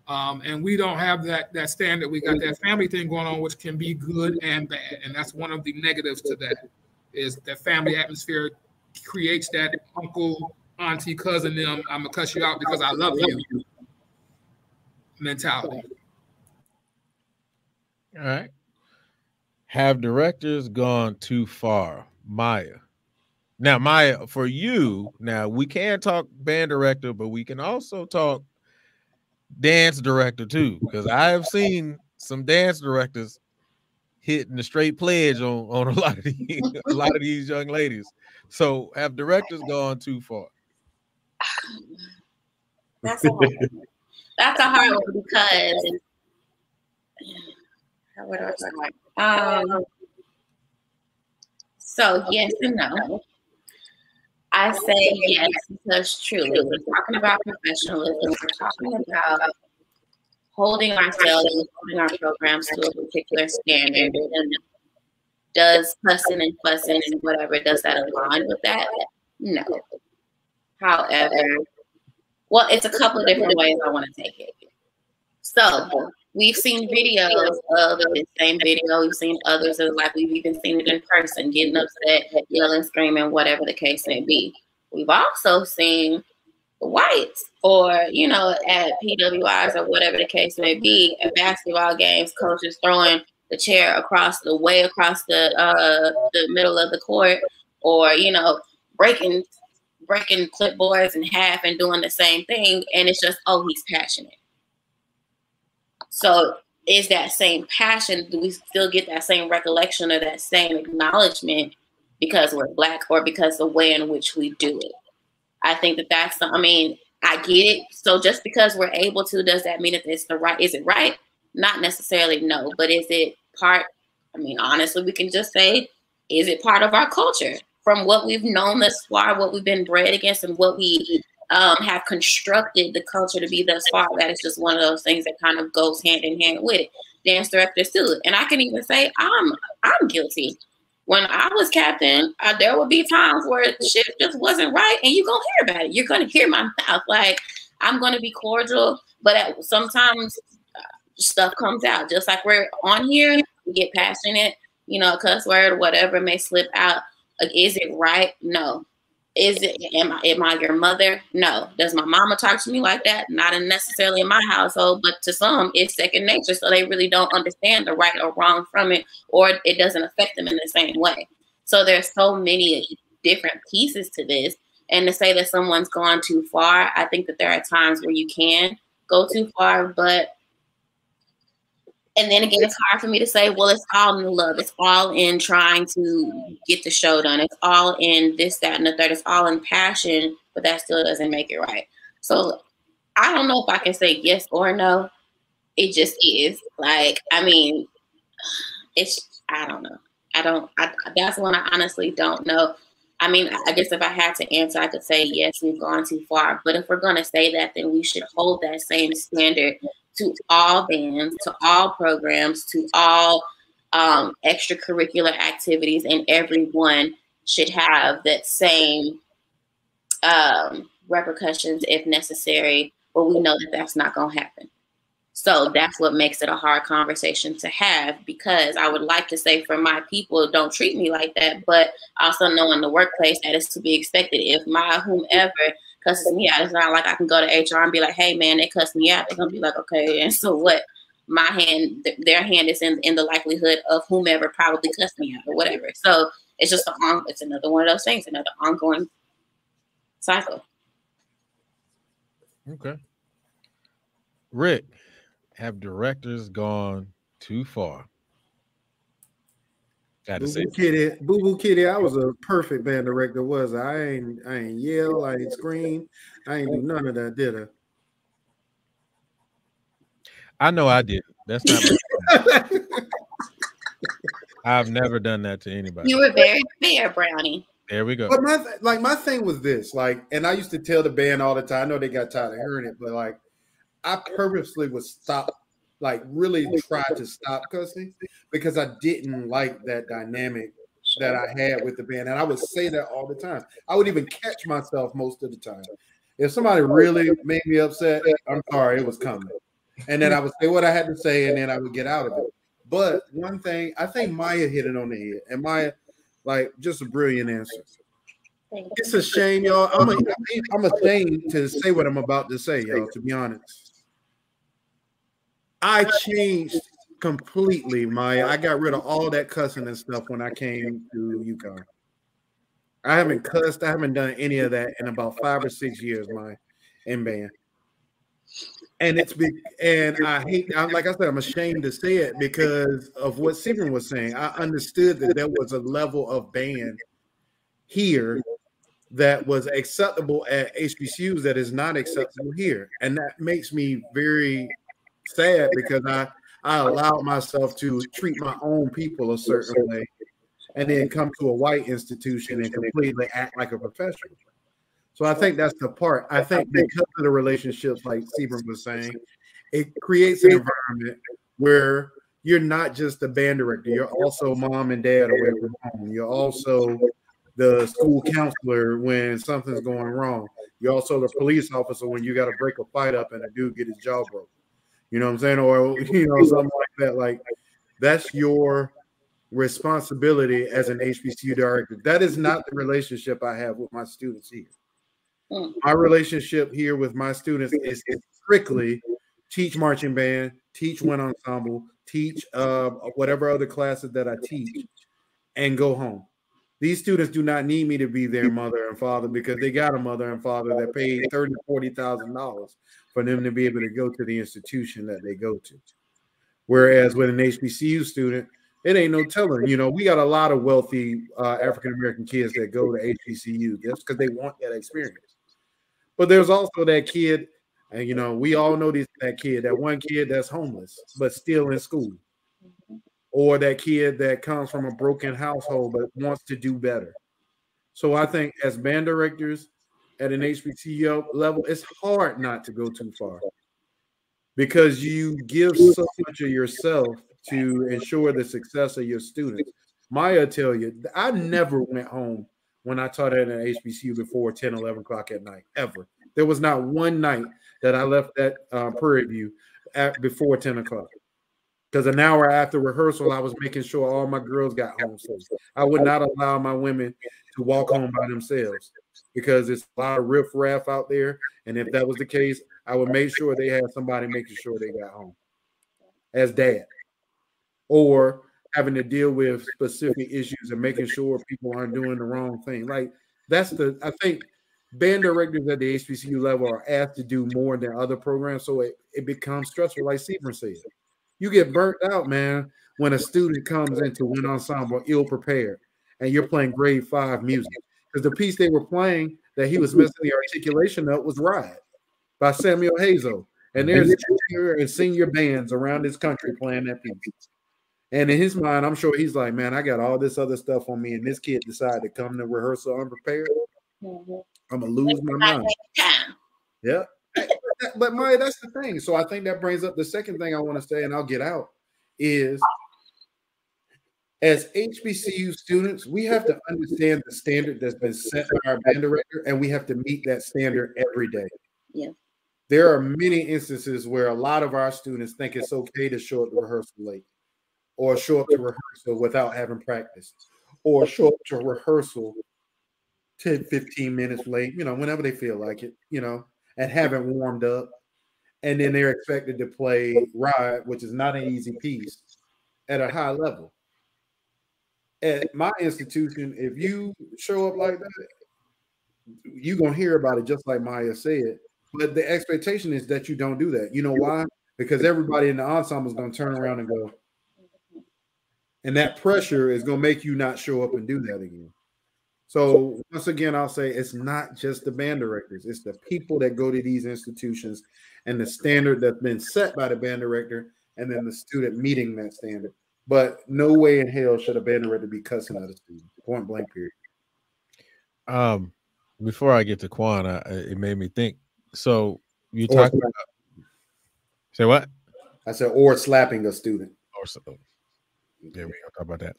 Um, and we don't have that that standard. We got that family thing going on, which can be good and bad. And that's one of the negatives to that is that family atmosphere creates that uncle auntie, cousin, them, I'm gonna cuss you out because I love you mentality.
All right. Have directors gone too far? Maya. Now, Maya, for you, now we can talk band director, but we can also talk dance director too, because I have seen some dance directors hitting the straight pledge on, on a lot of these, a lot of these young ladies. So have directors gone too far?
That's a hard, that's a hard one because what do I say? Um, so yes and no. I say yes because truly we're talking about professionalism. We're talking about holding ourselves and holding our programs to a particular standard. And does cussing and fussing and whatever does that align with that? No. However, well, it's a couple of different ways I want to take it. So we've seen videos of the same video. We've seen others of like we've even seen it in person, getting upset, yelling, screaming, whatever the case may be. We've also seen whites or you know at PWIs or whatever the case may be at basketball games, coaches throwing the chair across the way across the uh the middle of the court, or you know breaking breaking clipboards in half and doing the same thing. And it's just, oh, he's passionate. So is that same passion, do we still get that same recollection or that same acknowledgement because we're black or because the way in which we do it? I think that that's, I mean, I get it. So just because we're able to, does that mean that it's the right, is it right? Not necessarily, no, but is it part, I mean, honestly, we can just say, is it part of our culture? From what we've known thus far, what we've been bred against, and what we um, have constructed the culture to be thus far. That is just one of those things that kind of goes hand in hand with it. Dance directors too, and I can even say I'm I'm guilty. When I was captain, uh, there would be times where shit just wasn't right, and you're gonna hear about it. You're gonna hear my mouth. Like I'm gonna be cordial, but at, sometimes uh, stuff comes out. Just like we're on here, we get passionate. You know, a cuss word, whatever may slip out like, is it right? No. Is it am I am I your mother? No. Does my mama talk to me like that? Not necessarily in my household, but to some it's second nature. So they really don't understand the right or wrong from it, or it doesn't affect them in the same way. So there's so many different pieces to this. And to say that someone's gone too far, I think that there are times where you can go too far, but and then again, it's hard for me to say, well, it's all in love. It's all in trying to get the show done. It's all in this, that, and the third. It's all in passion, but that still doesn't make it right. So I don't know if I can say yes or no. It just is. Like, I mean, it's, I don't know. I don't, I, that's one I honestly don't know. I mean, I guess if I had to answer, I could say yes, we've gone too far. But if we're going to say that, then we should hold that same standard to all bands, to all programs, to all um, extracurricular activities, and everyone should have that same um, repercussions if necessary. But we know that that's not going to happen. So that's what makes it a hard conversation to have because I would like to say for my people, don't treat me like that, but also know in the workplace that is to be expected. If my whomever cusses me out. It's not like I can go to HR and be like, hey man, they cussed me out. They're gonna be like, okay, and so what? My hand, th- their hand is in in the likelihood of whomever probably cussed me out or whatever. So it's just on. It's another one of those things, another ongoing cycle.
Okay. Rick, have directors gone too far?
Boo Boo Kitty, Boo Boo Kitty, I was a perfect band director, was I? I ain't I ain't yell, I ain't scream, I ain't do none of that, did I?
I know I did. That's not I've never done that to anybody.
You were very fair, Brownie.
There we go.
But my like my thing was this, like, and I used to tell the band all the time. I know they got tired of hearing it, but like, I purposely would stop, like, really try to stop cussing because I didn't like that dynamic that I had with the band, and I would say that all the time. I would even catch myself most of the time. If somebody really made me upset, I'm sorry, it was coming, and then I would say what I had to say, and then I would get out of it. But one thing, I think Maya hit it on the head, and Maya like just a brilliant answer. It's a shame, y'all. I'm, a, I'm ashamed to say what I'm about to say, y'all. To be honest, I changed completely. My I got rid of all that cussing and stuff when I came to UConn. I haven't cussed. I haven't done any of that in about five or six years. My in band, and it's big. And I hate. I'm, like I said, I'm ashamed to say it because of what Stephen was saying. I understood that there was a level of band here that was acceptable at HBCUs that is not acceptable here, and that makes me very sad because I I allowed myself to treat my own people a certain way, and then come to a white institution and completely act like a professional. So I think that's the part. I think because of the relationships, like Stephen was saying, it creates an environment where you're not just the band director, you're also mom and dad away from home. You're also the school counselor when something's going wrong. You're also the police officer when you got to break a fight up and a dude get his jaw broken. You know what I'm saying? Or you know, something like that. Like that's your responsibility as an HBCU director. That is not the relationship I have with my students here. Mm. My relationship here with my students is, strictly teach marching band, teach wind ensemble, teach uh, whatever other classes that I teach, and go home. These students do not need me to be their mother and father because they got a mother and father that paid thirty, forty thousand dollars for them to be able to go to the institution that they go to. Whereas with an HBCU student, it ain't no telling. You know, we got a lot of wealthy uh, African American kids that go to HBCU just because they want that experience. But there's also that kid, and you know, we all know this that kid, that one kid that's homeless but still in school or that kid that comes from a broken household but wants to do better. So I think as band directors at an HBCU level, it's hard not to go too far because you give so much of yourself to ensure the success of your students. Maya tell you, I never went home when I taught at an HBCU before 10, 11 o'clock at night, ever. There was not one night that I left that uh, Prairie View at before 10 o'clock because an hour after rehearsal, I was making sure all my girls got home safe. I would not allow my women to walk home by themselves because it's a lot of riffraff out there. And if that was the case, I would make sure they had somebody making sure they got home as dad or having to deal with specific issues and making sure people aren't doing the wrong thing. Like that's the, I think band directors at the HBCU level are asked to do more than other programs. So it, it becomes stressful, like Stephen said you get burnt out, man, when a student comes into wind ensemble ill prepared and you're playing grade five music. Because the piece they were playing that he was missing the articulation of was Ride by Samuel Hazo. And there's junior and senior bands around this country playing that piece. And in his mind, I'm sure he's like, man, I got all this other stuff on me, and this kid decided to come to rehearsal unprepared. I'm gonna lose my mind. Yeah but Maya, that's the thing. So I think that brings up the second thing I want to say, and I'll get out is as HBCU students, we have to understand the standard that's been set by our band director, and we have to meet that standard every day.
Yeah.
There are many instances where a lot of our students think it's okay to show up to rehearsal late, or show up to rehearsal without having practice, or show up to rehearsal 10, 15 minutes late, you know, whenever they feel like it, you know and haven't warmed up. And then they're expected to play Ride, which is not an easy piece, at a high level. At my institution, if you show up like that, you're gonna hear about it just like Maya said. But the expectation is that you don't do that. You know why? Because everybody in the ensemble is gonna turn around and go, and that pressure is gonna make you not show up and do that again. So once again, I'll say it's not just the band directors; it's the people that go to these institutions and the standard that's been set by the band director, and then the student meeting that standard. But no way in hell should a band director be cussing out a student. Point blank. Period.
Um, before I get to Quan, I, it made me think. So you talk about say what?
I said, or slapping a student.
Or so. There we go. Talk about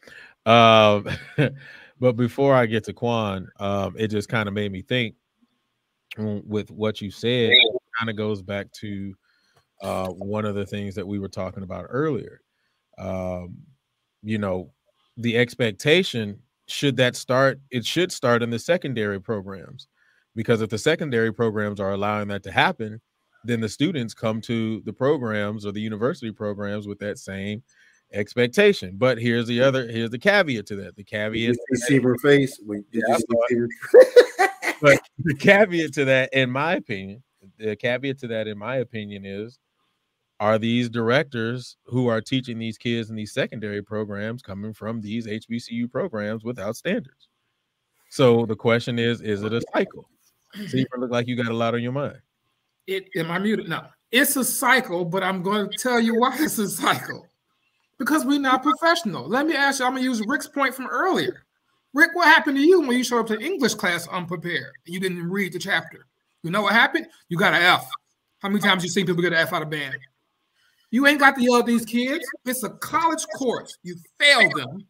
that. Um, but before I get to Quan, um, it just kind of made me think with what you said. Kind of goes back to uh, one of the things that we were talking about earlier. Um, you know, the expectation should that start? It should start in the secondary programs because if the secondary programs are allowing that to happen, then the students come to the programs or the university programs with that same expectation. But here's the other here's the caveat to that. The caveat
receiver face. Wait, yeah,
but the caveat to that, in my opinion, the caveat to that, in my opinion, is are these directors who are teaching these kids in these secondary programs coming from these HBCU programs without standards? So the question is, is it a cycle? So you look like you got a lot on your mind.
It am I muted? No, it's a cycle, but I'm going to tell you why it's a cycle. Because we're not professional. Let me ask you, I'm gonna use Rick's point from earlier. Rick, what happened to you when you showed up to English class unprepared and you didn't read the chapter? You know what happened? You got an F. How many times you seen people get an F out of band? You ain't got to yell at these kids. It's a college course. You failed them.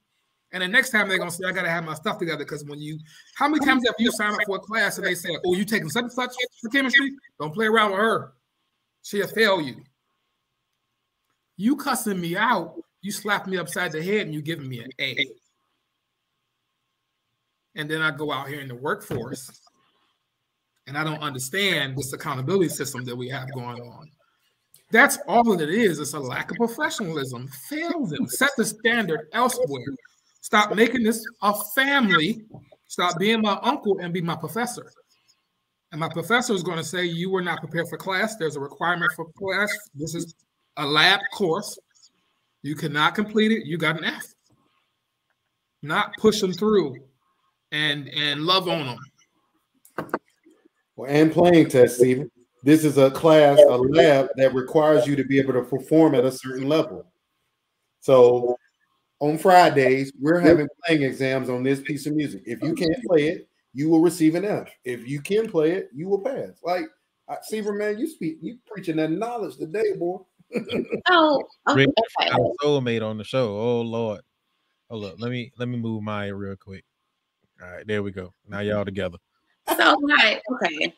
And the next time they're gonna say, I gotta have my stuff together. Because when you how many times have you signed up for a class and they say, Oh, you taking such and such for chemistry? Don't play around with her. She'll fail you. You cussing me out, you slap me upside the head and you giving me an A. And then I go out here in the workforce and I don't understand this accountability system that we have going on. That's all that it is. It's a lack of professionalism. Fail them. Set the standard elsewhere. Stop making this a family. Stop being my uncle and be my professor. And my professor is going to say, You were not prepared for class. There's a requirement for class. This is a lab course. You cannot complete it. You got an F. Not push them through and and love on them.
Well, and playing test, Stephen. This is a class, a lab that requires you to be able to perform at a certain level. So on Fridays, we're having playing exams on this piece of music. If you can't play it, you will receive an F. If you can play it, you will pass. Like Seaver, man, you speak, you preaching that knowledge today, boy.
oh, okay.
Our soulmate on the show. Oh Lord. Oh, Hold up. Let me let me move Maya real quick. All right, there we go. Now y'all together.
So right, okay.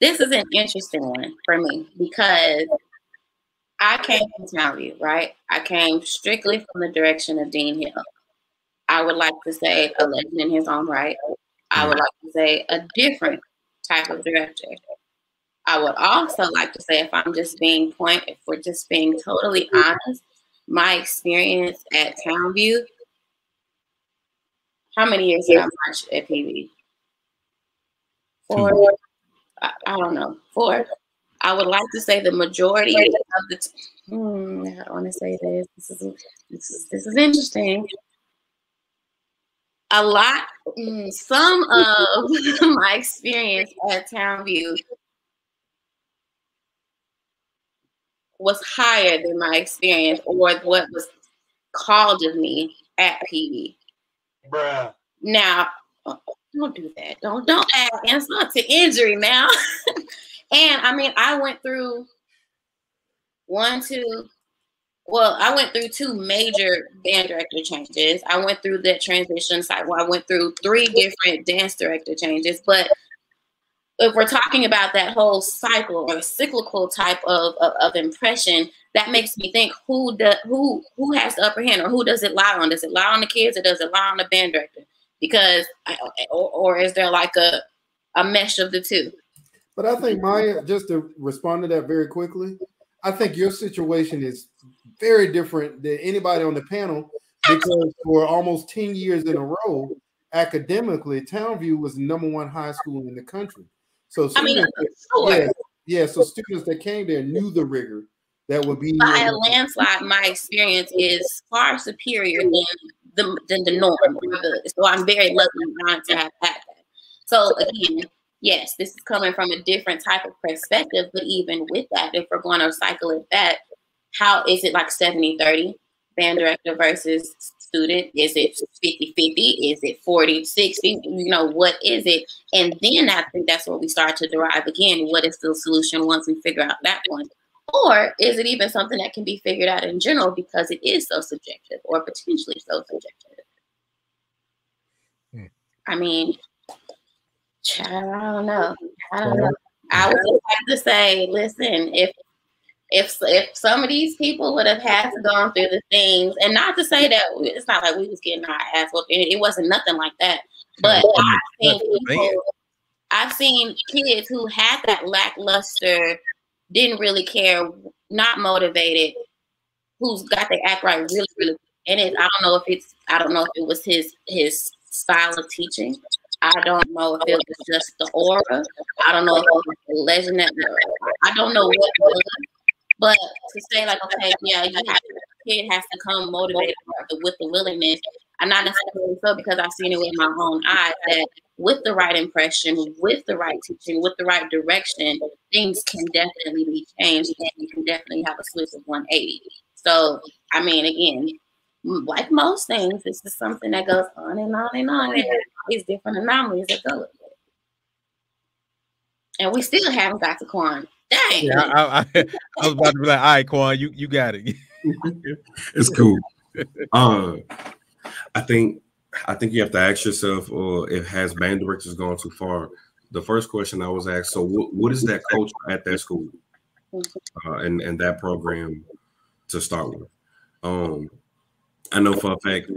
This is an interesting one for me because I came from Townview, right? I came strictly from the direction of Dean Hill. I would like to say a legend in his own right. I would like to say a different type of director. I would also like to say, if I'm just being point, if we're just being totally honest, my experience at Townview. How many years did I march at PV? Four. I, I don't know. Four. I would like to say the majority of the. T- hmm, I want to say this. This is this is this is interesting. A lot, mm, some of my experience at Townview was higher than my experience or what was called of me at PV.
Bruh.
Now, don't do that. Don't don't add insult to injury now. And I mean, I went through one, two, well, I went through two major band director changes. I went through that transition cycle. I went through three different dance director changes. But if we're talking about that whole cycle or cyclical type of, of, of impression, that makes me think who does who who has the upper hand or who does it lie on? Does it lie on the kids or does it lie on the band director? Because or, or is there like a a mesh of the two?
But I think Maya, just to respond to that very quickly, I think your situation is very different than anybody on the panel because for almost 10 years in a row, academically, Townview was the number one high school in the country. So
I mean, sure.
yeah, yeah, so students that came there knew the rigor that would be
by a landslide, my experience is far superior than the than the norm. So I'm very lucky not to have had that. So again, yes, this is coming from a different type of perspective, but even with that, if we're going to cycle it back, how is it like 70-30 band director versus student? Is it 50-50? Is it 40-60? You know, what is it? And then I think that's where we start to derive again, what is the solution once we figure out that one? Or is it even something that can be figured out in general because it is so subjective or potentially so subjective?
Hmm.
I mean, I don't know. I don't know. I would just like to say, listen, if if if some of these people would have had to go through the things, and not to say that it's not like we was getting our ass whooped, it, it wasn't nothing like that. But I've seen people, I've seen kids who had that lackluster, didn't really care, not motivated, who's got their act right really, really. And it, I don't know if it's, I don't know if it was his his style of teaching. I don't know if it was just the aura. I don't know if it was the legend that. I don't know what was. But to say like, okay, yeah, you have kid has to come motivated with the willingness. I'm not necessarily so because I've seen it with my own eyes that with the right impression, with the right teaching, with the right direction, things can definitely be changed and you can definitely have a switch of 180. So, I mean, again, like most things, this is something that goes on and on and on. And these different anomalies that go with it. And we still haven't got to Quan. Dang.
Yeah, I, I, I was about to be like, all right, Quan, you, you got it.
it's cool. Uh, I think I think you have to ask yourself, or if has band directors gone too far? The first question I was asked: So, what, what is that culture at that school uh, and and that program to start with? Um, I know for a fact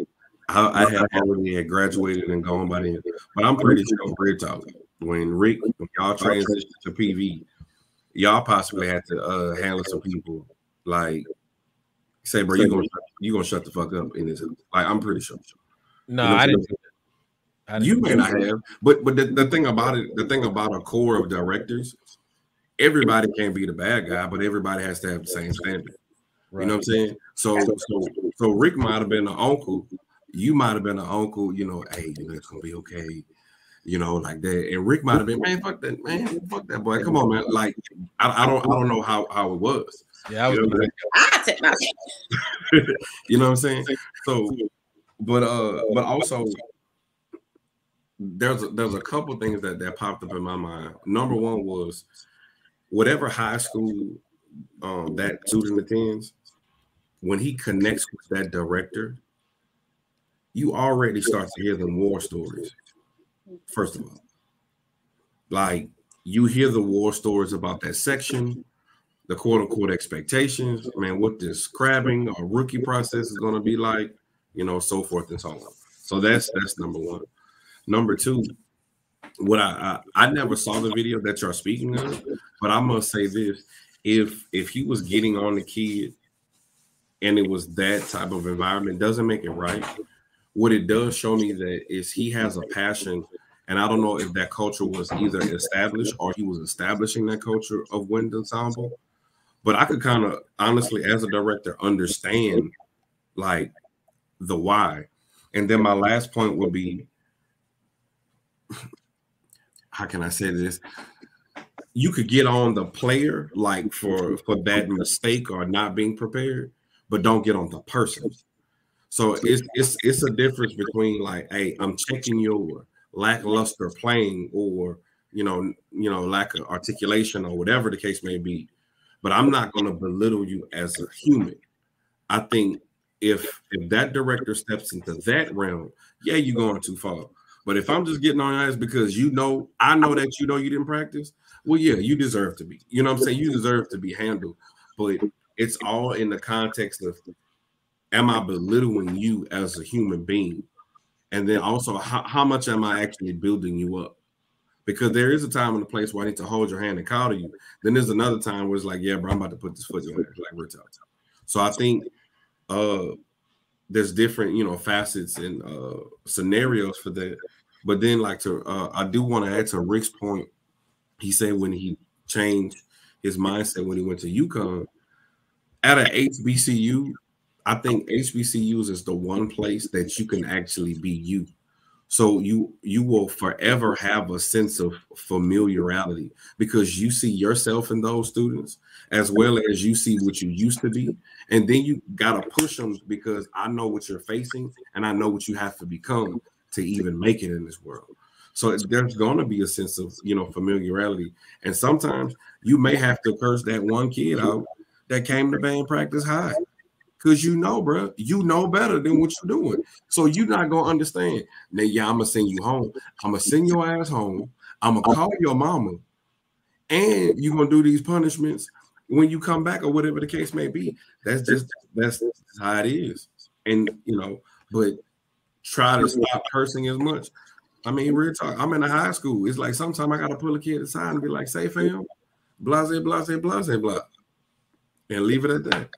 I, I have already had graduated and gone by then, but I'm pretty sure Rick talk when Rick when y'all transitioned to PV, y'all possibly had to uh, handle some people like say, bro, you gonna you gonna shut the fuck up in this. Like I'm pretty sure.
No,
You know
I
I'm
didn't. I didn't
You may not have, but but the, the thing about it, the thing about a core of directors, everybody can't be the bad guy, but everybody has to have the same standard. You know what I'm saying? So so so Rick might have been an uncle, you might have been an uncle, you know, hey, you know, it's gonna be okay, you know, like that. And Rick might have been, man, fuck that, man, fuck that boy. Come on, man. Like I, I don't I don't know how how it was.
Yeah, I was.
You know I'm
I took my
you know what I'm saying? So, but uh, but also there's a, there's a couple things that that popped up in my mind. Number one was whatever high school um that student attends, when he connects with that director, you already start to hear them war stories. First of all, like you hear the war stories about that section, the quote unquote expectations, man, what this crabbing or rookie process is going to be like, you know, so forth and so on. So that's that's number one. Number two, what I I, I never saw the video that you're speaking of, but I must say this: if if he was getting on the kid and it was that type of environment, doesn't make it right. What it does show me that is he has a passion, and I don't know if that culture was either established or he was establishing that culture of wind ensemble but I could kind of honestly, as a director, understand like the why. And then my last point would be how can I say this? You could get on the player like for for that mistake or not being prepared, but don't get on the person. So it's it's it's a difference between like, hey, I'm checking your lackluster playing or you know, you know, lack of articulation or whatever the case may be but I'm not going to belittle you as a human. I think if if that director steps into that realm, yeah, you're going too far. But if I'm just getting on your ass because you know, I know that you know you didn't practice, well, yeah, you deserve to be. You know what I'm saying? You deserve to be handled. But it's all in the context of am I belittling you as a human being? And then also how, how much am I actually building you up? Because there is a time and a place where I need to hold your hand and call to you. Then there's another time where it's like, yeah, bro, I'm about to put this foot in there, like we're talking. So I think uh there's different you know facets and uh scenarios for that but then like to uh i do want to add to rick's point he said when he changed his mindset when he went to UConn at a hbcu i think hbcus is the one place that you can actually be you so you you will forever have a sense of familiarity because you see yourself in those students as well as you see what you used to be and then you got to push them because I know what you're facing and I know what you have to become to even make it in this world. So there's going to be a sense of, you know, familiarity. And sometimes you may have to curse that one kid out that came to band practice high. Cause you know, bro, you know better than what you're doing. So you're not gonna understand. Now, yeah, I'm gonna send you home. I'm gonna send your ass home. I'm gonna oh. call your mama, and you're gonna do these punishments when you come back or whatever the case may be. That's just that's how it is. And you know, but try to stop cursing as much. I mean, real talk. I'm in a high school. It's like sometimes I gotta pull a kid aside and be like, "Say, fam, blase, blase, blase, blah," and leave it at that.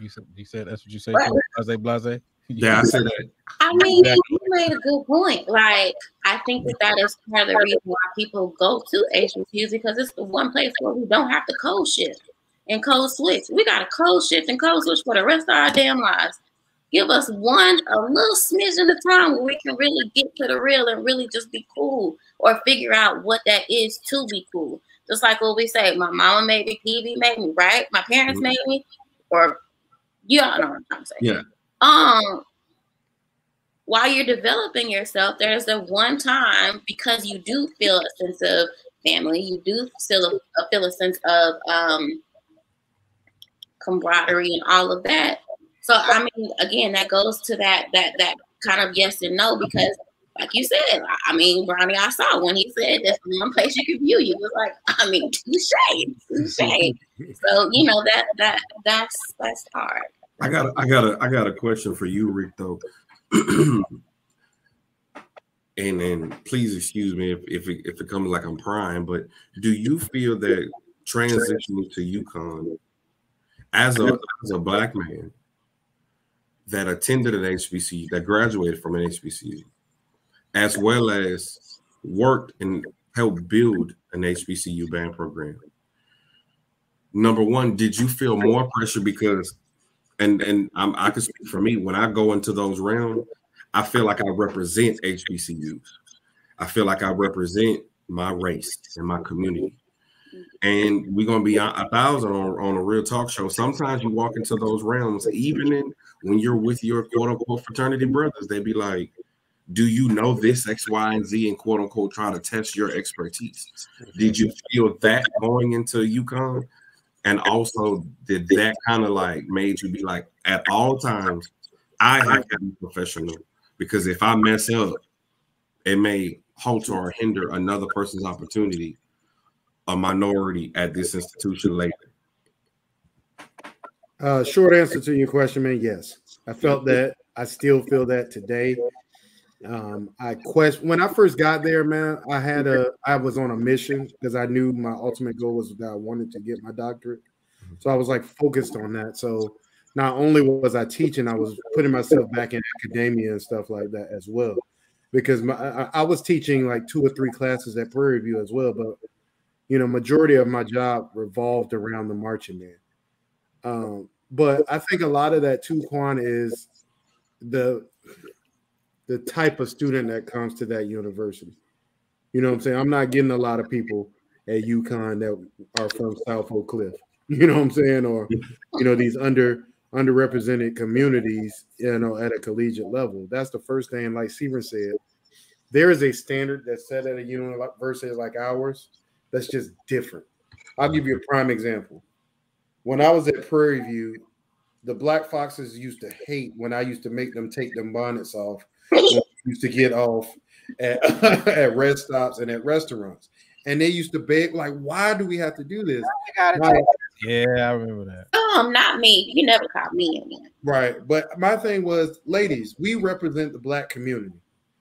You said you said that's what you said. Blase, blase.
Yeah, I said that.
I mean, you made a good point. Like, I think that that is part of the reason why people go to HBCUs because it's the one place where we don't have to code shift and code switch. We got to code shift and code switch for the rest of our damn lives. Give us one a little smidgen of time where we can really get to the real and really just be cool or figure out what that is to be cool. Just like what we say, my mama made me, PV made me, right? My parents mm-hmm. made me, or you all know what I'm trying to say.
Yeah.
Um, while you're developing yourself, there's a one time because you do feel a sense of family, you do feel a, feel a sense of um camaraderie and all of that. So I mean, again, that goes to that that that kind of yes and no because, like you said, I mean, Brownie, I saw when he said that's the one place you can view you was like, I mean, touche, touche. so you know that that that's that's hard.
I got a, I got a I got a question for you, Rick. Though. and and please excuse me if if it, if it comes like I'm prying, but do you feel that transitioning to UConn as a as a black man that attended an HBCU, that graduated from an HBCU, as well as worked and helped build an HBCU band program. Number one, did you feel more pressure because, and and I'm, I can speak for me when I go into those realms, I feel like I represent HBCUs. I feel like I represent my race and my community and we're gonna be a thousand on, on a real talk show. Sometimes you walk into those realms, even in when you're with your quote unquote fraternity brothers, they'd be like, Do you know this X, Y, and Z? And quote unquote try to test your expertise. Did you feel that going into UConn? And also, did that kind of like made you be like, at all times, I have to be professional because if I mess up, it may halter or hinder another person's opportunity a minority at this institution later?
Uh, short answer to your question, man. Yes, I felt that. I still feel that today. Um, I question when I first got there, man. I had a I was on a mission because I knew my ultimate goal was that I wanted to get my doctorate. So I was like focused on that. So not only was I teaching, I was putting myself back in academia and stuff like that as well. Because my, I, I was teaching like two or three classes at Prairie View as well, but you know, majority of my job revolved around the marching band. Um, but I think a lot of that too, Quan, is the the type of student that comes to that university. You know what I'm saying? I'm not getting a lot of people at UConn that are from South Oak Cliff. You know what I'm saying? Or you know, these under underrepresented communities, you know, at a collegiate level. That's the first thing. Like Steven said, there is a standard that's set at a university like ours that's just different. I'll give you a prime example. When I was at Prairie View, the Black Foxes used to hate when I used to make them take them bonnets off. Used to get off at, at rest stops and at restaurants. And they used to beg, like, why do we have to do this?
yeah, I remember that.
Um, not me. You never caught me in
Right. But my thing was, ladies, we represent the black community.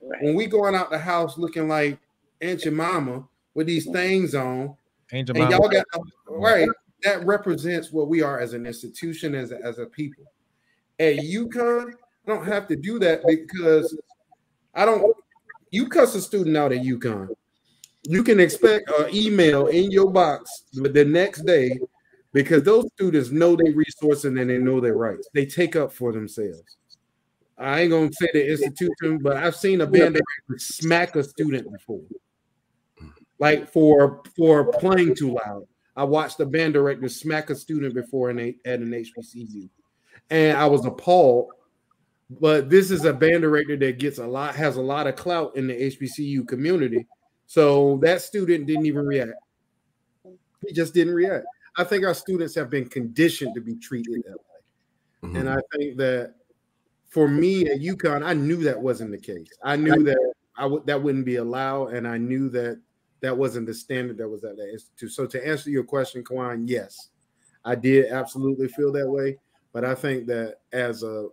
Right. When we going out the house looking like Aunt your mama, with these things on. Angel and y'all got right. That represents what we are as an institution, as a, as a people. At UConn, I don't have to do that because I don't. You cuss a student out at UConn. You can expect an email in your box the next day because those students know their resources and they know their rights. They take up for themselves. I ain't gonna say the institution, but I've seen a band director smack a student before, like for for playing too loud. I watched a band director smack a student before in a, at an HBCU, and I was appalled. But this is a band director that gets a lot, has a lot of clout in the HBCU community. So that student didn't even react. He just didn't react. I think our students have been conditioned to be treated that way. Mm-hmm. And I think that for me at UConn, I knew that wasn't the case. I knew that I would that wouldn't be allowed, and I knew that that wasn't the standard that was at that institute. So to answer your question, Quan, yes, I did absolutely feel that way. But I think that as a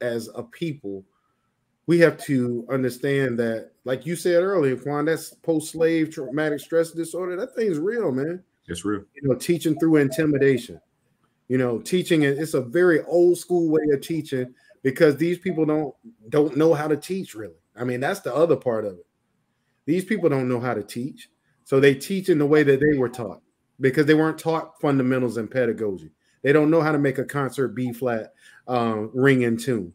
as a people, we have to understand that, like you said earlier, Quan, that's post-slave traumatic stress disorder. That thing's real, man.
It's real.
You know, teaching through intimidation. You know, teaching it's a very old school way of teaching because these people don't don't know how to teach really. I mean, that's the other part of it. These people don't know how to teach. So they teach in the way that they were taught because they weren't taught fundamentals and pedagogy. They don't know how to make a concert B flat um, ring and tune.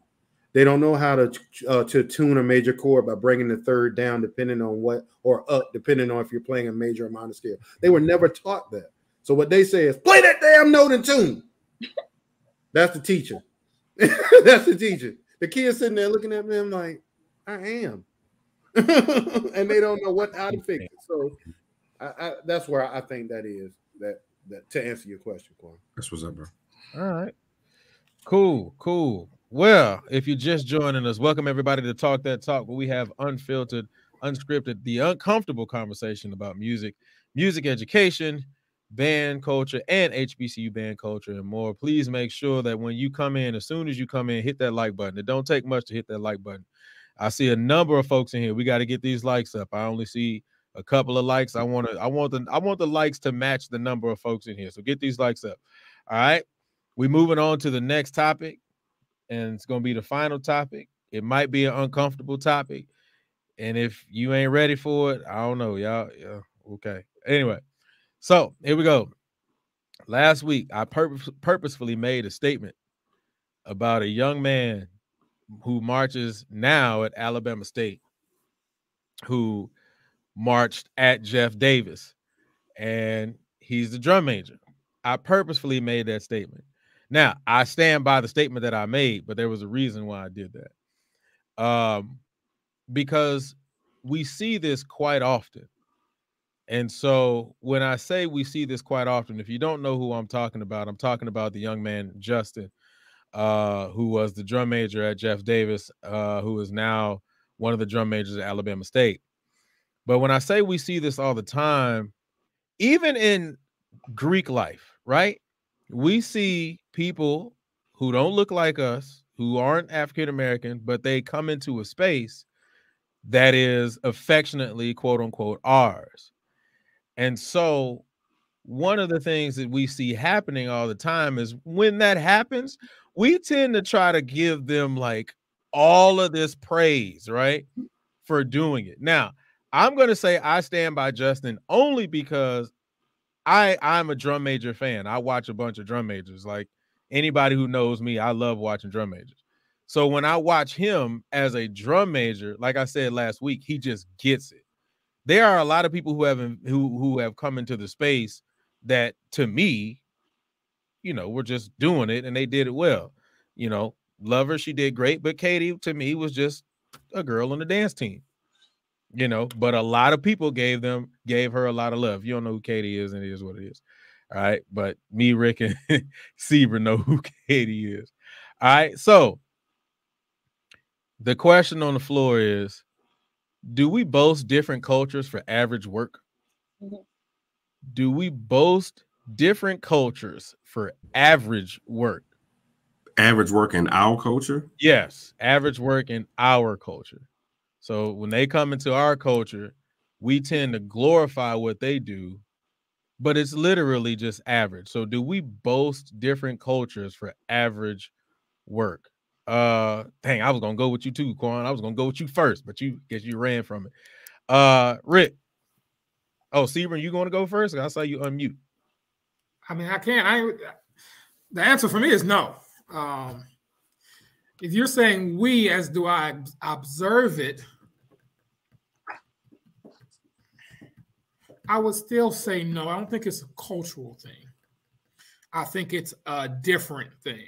They don't know how to uh, to tune a major chord by bringing the third down, depending on what, or up, depending on if you're playing a major or minor scale. They were never taught that. So what they say is, play that damn note and tune. That's the teacher. That's the teacher. The kid's sitting there looking at them like, I am. and they don't know what how to fix it. So I, I, that's where I think that is that that to answer your question, Quan.
That's what's up, bro.
All right. Cool, cool. Well, if you're just joining us, welcome everybody to Talk That Talk, where we have unfiltered, unscripted, the uncomfortable conversation about music, music education, band culture, and HBCU band culture and more. Please make sure that when you come in, as soon as you come in, hit that like button. It don't take much to hit that like button. I see a number of folks in here. We got to get these likes up. I only see a couple of likes. I want to, I want the, I want the likes to match the number of folks in here. So get these likes up. All right. We moving on to the next topic, and it's gonna be the final topic. It might be an uncomfortable topic, and if you ain't ready for it, I don't know, y'all. Yeah, okay. Anyway, so here we go. Last week, I purpose, purposefully made a statement about a young man who marches now at Alabama State, who marched at Jeff Davis, and he's the drum major. I purposefully made that statement. Now, I stand by the statement that I made, but there was a reason why I did that. Um, because we see this quite often. And so when I say we see this quite often, if you don't know who I'm talking about, I'm talking about the young man Justin, uh, who was the drum major at Jeff Davis, uh, who is now one of the drum majors at Alabama State. But when I say we see this all the time, even in Greek life, right? We see people who don't look like us, who aren't African American, but they come into a space that is affectionately, quote unquote, ours. And so, one of the things that we see happening all the time is when that happens, we tend to try to give them like all of this praise, right? For doing it. Now, I'm going to say I stand by Justin only because I I'm a drum major fan. I watch a bunch of drum majors. Like anybody who knows me, I love watching drum majors. So when I watch him as a drum major, like I said last week, he just gets it there are a lot of people who have who who have come into the space that to me you know were just doing it and they did it well you know lover she did great but katie to me was just a girl on the dance team you know but a lot of people gave them gave her a lot of love you don't know who katie is and it is what it is all right but me rick and Seaver know who katie is all right so the question on the floor is do we boast different cultures for average work? Mm-hmm. Do we boast different cultures for average work?
Average work in our culture?
Yes, average work in our culture. So when they come into our culture, we tend to glorify what they do, but it's literally just average. So do we boast different cultures for average work? Uh, dang, I was gonna go with you too, Quan. I was gonna go with you first, but you guess you ran from it. Uh, Rick. Oh, Sebring, you to go first? I saw you unmute.
I mean, I can't. I the answer for me is no. Um, if you're saying we, as do I observe it, I would still say no. I don't think it's a cultural thing. I think it's a different thing.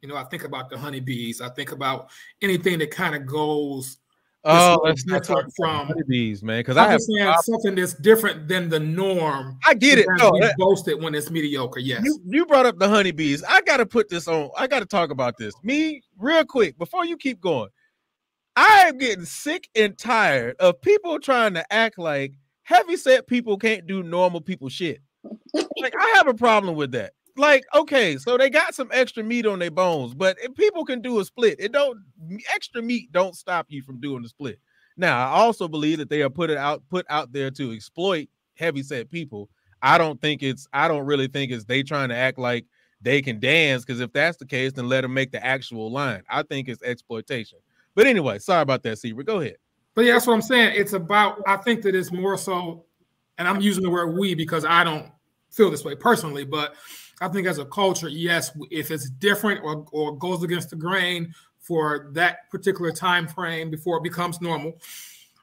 You know, I think about the honeybees. I think about anything that kind of goes
Oh, let's not talk from honeybees, man. Because I have
saying something that's different than the norm.
I get it. No,
that, boasted when it's mediocre. Yes.
You, you brought up the honeybees. I got to put this on. I got to talk about this. Me, real quick, before you keep going. I am getting sick and tired of people trying to act like heavy set people can't do normal people shit. like I have a problem with that like okay, so they got some extra meat on their bones, but if people can do a split, it don't extra meat don't stop you from doing the split. Now, I also believe that they are put it out put out there to exploit heavy set people. I don't think it's I don't really think it's they trying to act like they can dance because if that's the case, then let them make the actual line. I think it's exploitation. But anyway, sorry about that, Seaver. Go ahead.
But yeah, that's what I'm saying. It's about I think that it's more so, and I'm using the word we because I don't feel this way personally, but I think as a culture, yes, if it's different or, or goes against the grain for that particular time frame before it becomes normal,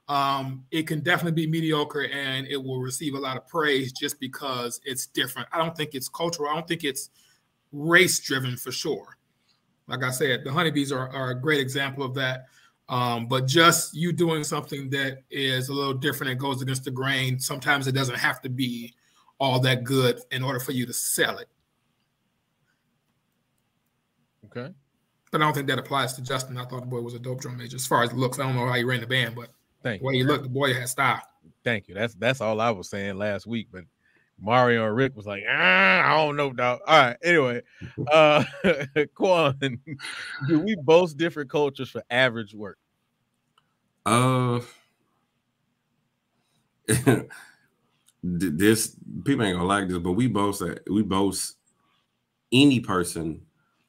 um, it can definitely be mediocre and it will receive a lot of praise just because it's different. I don't think it's cultural. I don't think it's race driven for sure. Like I said, the honeybees are, are a great example of that. Um, but just you doing something that is a little different and goes against the grain, sometimes it doesn't have to be all that good in order for you to sell it.
Okay.
But I don't think that applies to Justin. I thought the boy was a dope drum major. As far as looks, I don't know how he ran the band, but
Thank
the way
you.
he looked, the boy had style.
Thank you. That's that's all I was saying last week. But Mario and Rick was like, ah, I don't know, dog. All right. Anyway, uh Quan, do we boast different cultures for average work?
Uh this people ain't gonna like this, but we boast that we boast any person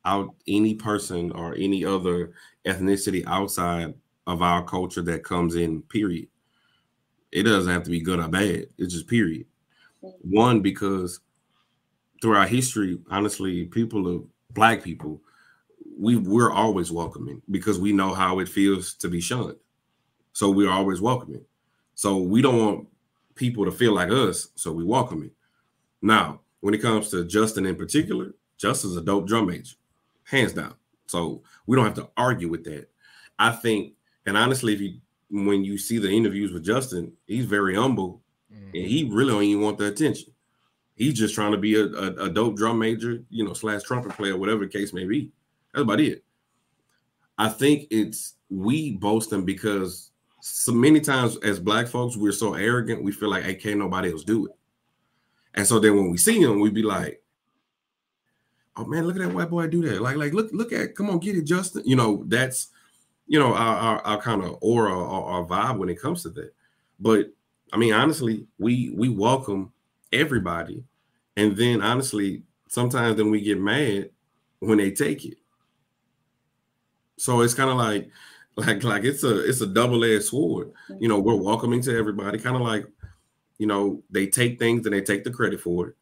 out any person or any other ethnicity outside of our culture that comes in, period. It doesn't have to be good or bad. It's just period. One, because throughout history, honestly, people of black people, we we're always welcoming because we know how it feels to be shunned. So we're always welcoming. So we don't want people to feel like us, so we welcome it. Now, when it comes to Justin in particular, Justin's a dope drum major hands down. So we don't have to argue with that. I think, and honestly, if you when you see the interviews with Justin, he's very humble mm-hmm. and he really don't even want the attention. He's just trying to be a, a, a, dope drum major, you know, slash trumpet player, whatever the case may be. That's about it. I think it's we boast him because so many times as black folks, we're so arrogant, we feel like, hey, can't nobody else do it. And so then when we see him, we be like, oh man, look at that white boy do that. Like, like look, look at, come on, get it, Justin. You know, that's you know our our, our kind of aura or our vibe when it comes to that. But I mean, honestly, we we welcome everybody, and then honestly, sometimes then we get mad when they take it. So it's kind of like like like it's a it's a double-edged sword. You know, we're welcoming to everybody, kind of like you know, they take things and they take the credit for it.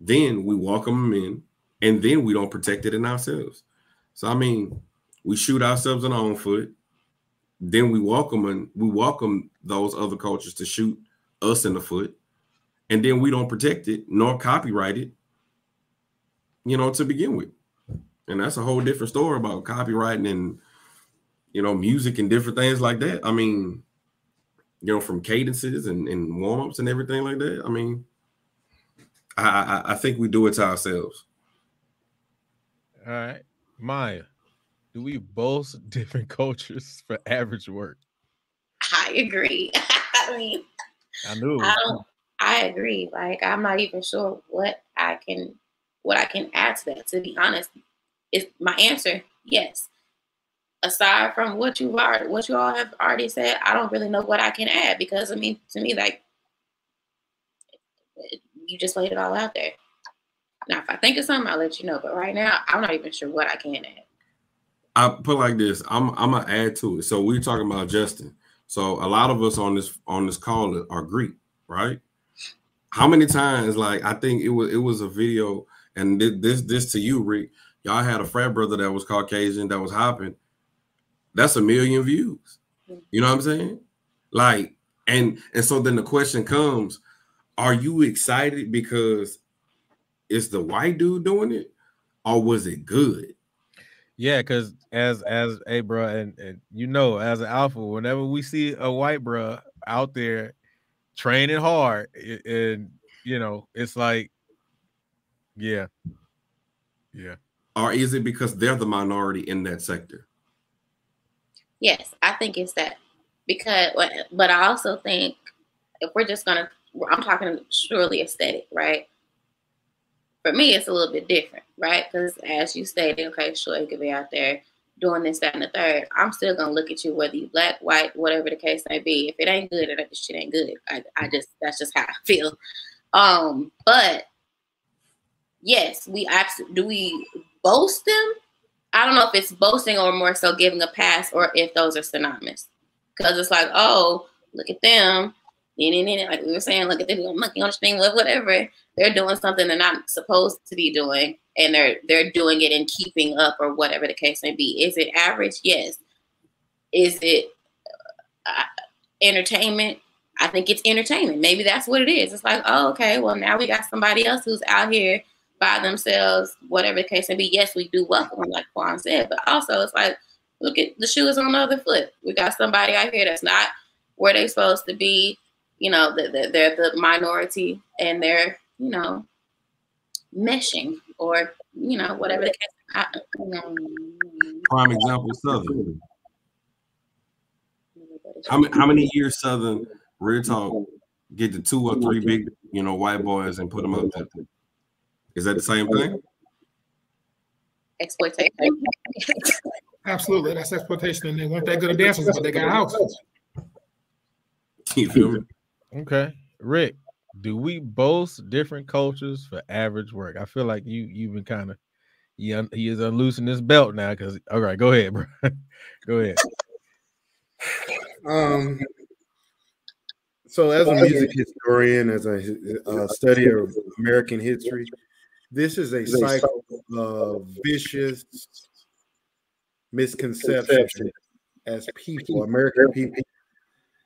Then we welcome them in, and then we don't protect it in ourselves. So I mean, we shoot ourselves in our own foot. Then we welcome and we welcome those other cultures to shoot us in the foot, and then we don't protect it nor copyright it. You know, to begin with, and that's a whole different story about copywriting and you know music and different things like that. I mean, you know, from cadences and, and warm ups and everything like that. I mean, I, I I think we do it to ourselves.
All right, Maya, do we both different cultures for average work?
I agree. I mean,
I knew.
I don't. I agree. Like, I'm not even sure what I can, what I can add to that. To be honest, is my answer yes. Aside from what you've already, what you all have already said, I don't really know what I can add because I mean, to me, like, you just laid it all out there. Now, if I think of something, I'll let you know. But right now, I'm not even sure what I can add.
I put like this. I'm I'm gonna add to it. So we're talking about Justin. So a lot of us on this on this call are Greek, right? How many times? Like I think it was it was a video, and this this to you, Rick. Y'all had a frat brother that was Caucasian that was hopping. That's a million views. You know what I'm saying? Like, and and so then the question comes: Are you excited because it's the white dude doing it, or was it good?
Yeah, because as as a bro, and, and you know, as an alpha, whenever we see a white bro out there training hard, and you know, it's like, yeah, yeah.
Or is it because they're the minority in that sector?
Yes, I think it's that because, but I also think if we're just gonna, I'm talking surely aesthetic, right? For me, it's a little bit different, right? Because as you stated, okay, sure, you could be out there doing this, that, and the third. I'm still gonna look at you whether you black, white, whatever the case may be. If it ain't good, it shit ain't good. I, I just that's just how I feel. Um, but yes, we absolutely do we boast them. I don't know if it's boasting or more so giving a pass or if those are synonymous. Because it's like, oh, look at them. Like we were saying, look at them monkey on the thing, whatever. They're doing something they're not supposed to be doing, and they're they're doing it in keeping up or whatever the case may be. Is it average? Yes. Is it uh, entertainment? I think it's entertainment. Maybe that's what it is. It's like, oh, okay, well now we got somebody else who's out here by themselves, whatever the case may be. Yes, we do welcome like Quan said, but also it's like, look at the shoes on the other foot. We got somebody out here that's not where they're supposed to be. You know, they're, they're the minority and they're, you know, meshing or, you know, whatever the case. I,
Prime example, Southern. How many, how many years Southern real talk get the two or three big, you know, white boys and put them up there? Is that the same thing?
Exploitation.
Absolutely, that's exploitation, and they want that good of dancers, but they got houses.
You feel me?
Okay, Rick. Do we boast different cultures for average work? I feel like you you've been kind of he, un, he is unloosing his belt now because all right, go ahead, bro. go ahead.
Um, so as a music historian, as a uh, study of American history, this is a cycle of vicious misconception as people, American people,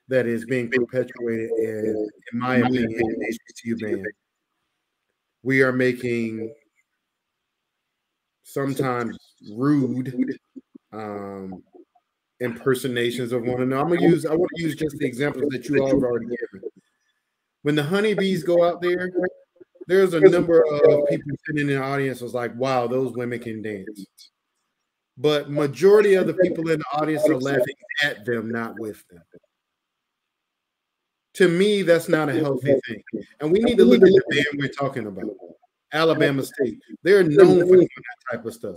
that is being perpetuated in, in my opinion, in HBCU band. We are making sometimes rude um, impersonations of one another. I'm gonna use I want to use just the examples that you all have already given. When the honeybees go out there, there's a number of people sitting in the audience was like, wow, those women can dance. But majority of the people in the audience are laughing at them, not with them. To me, that's not a healthy thing. And we need to look at the band we're talking about. Alabama State. They're known for doing that type of stuff.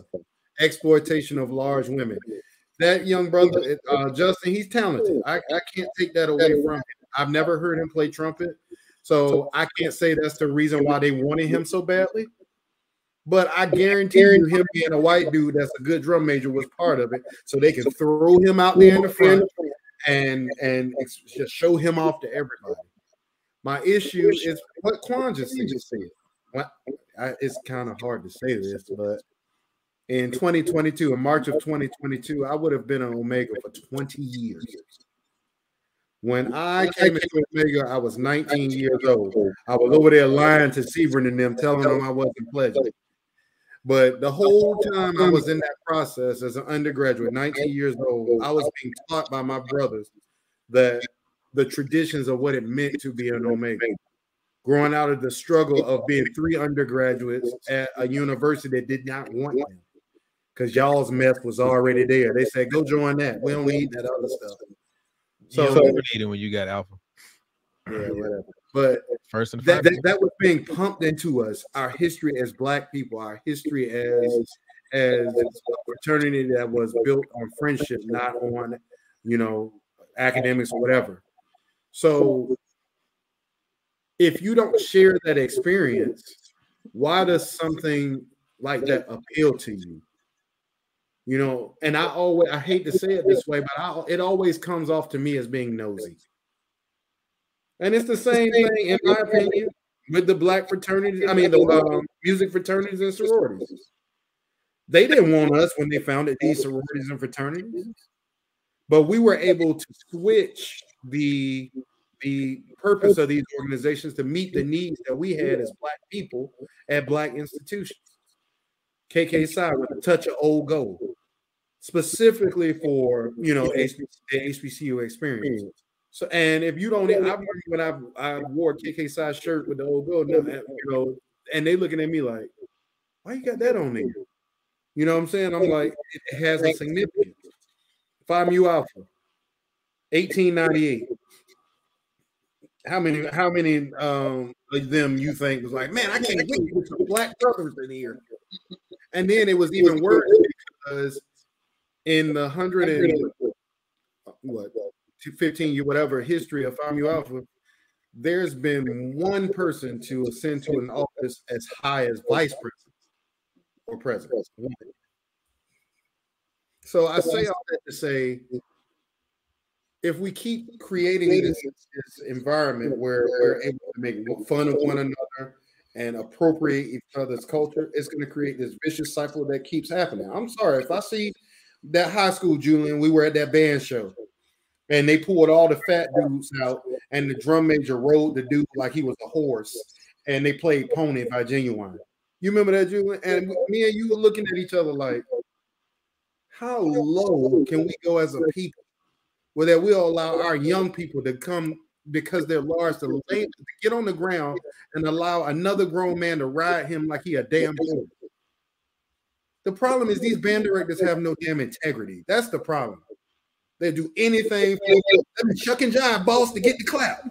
Exploitation of large women. That young brother, uh, Justin, he's talented. I, I can't take that away from him. I've never heard him play trumpet. So I can't say that's the reason why they wanted him so badly. But I guarantee you, him being a white dude that's a good drum major was part of it. So they can throw him out there in the front and and just show him off to everybody. My issue is what Quan just said. It's kind of hard to say this, but in 2022, in March of 2022, I would have been an Omega for 20 years. When I came into Omega, I was 19 years old. I was over there lying to Sebring and them, telling them I wasn't pledged. But the whole time I was in that process as an undergraduate, 19 years old, I was being taught by my brothers that the traditions of what it meant to be an Omega. Growing out of the struggle of being three undergraduates at a university that did not want them because y'all's mess was already there. They said, go join that. We don't need that other stuff.
So you don't need it when you got alpha.
Yeah, whatever. But
first and
that, that, that was being pumped into us. Our history as black people, our history as as a fraternity that was built on friendship, not on you know academics or whatever. So if you don't share that experience, why does something like that appeal to you? You know, and I always I hate to say it this way, but I, it always comes off to me as being nosy. And it's the same thing, in my opinion, with the black fraternities. I mean, the um, music fraternities and sororities. They didn't want us when they founded these sororities and fraternities, but we were able to switch the the purpose of these organizations to meet the needs that we had as black people at black institutions. KK Psi with a touch of old gold, specifically for you know the HBCU experience. So, and if you don't, I remember when I I wore KK Psi shirt with the old gold, you know, and they looking at me like, why you got that on there? You know what I'm saying? I'm like, it has a significance. Phi Mu Alpha, 1898 how many how many um of them you think was like, man, I can't wait to put some black brothers in here. And then it was even worse because in the hundred and what 15 you whatever history of Phi Mu Alpha, there's been one person to ascend to an office as high as vice president or president. So I say all that to say if we keep creating this, this environment where we're able to make fun of one another and appropriate each other's culture, it's going to create this vicious cycle that keeps happening. I'm sorry if I see that high school Julian, we were at that band show and they pulled all the fat dudes out, and the drum major rode the dude like he was a horse, and they played Pony by Ginuwine. You remember that, Julian? And me and you were looking at each other like, how low can we go as a people? where that we'll allow our young people to come because they're large to, lay, to get on the ground and allow another grown man to ride him like he a damn horse. The problem is these band directors have no damn integrity. That's the problem. They do anything for Chuck and John boss to get the clap.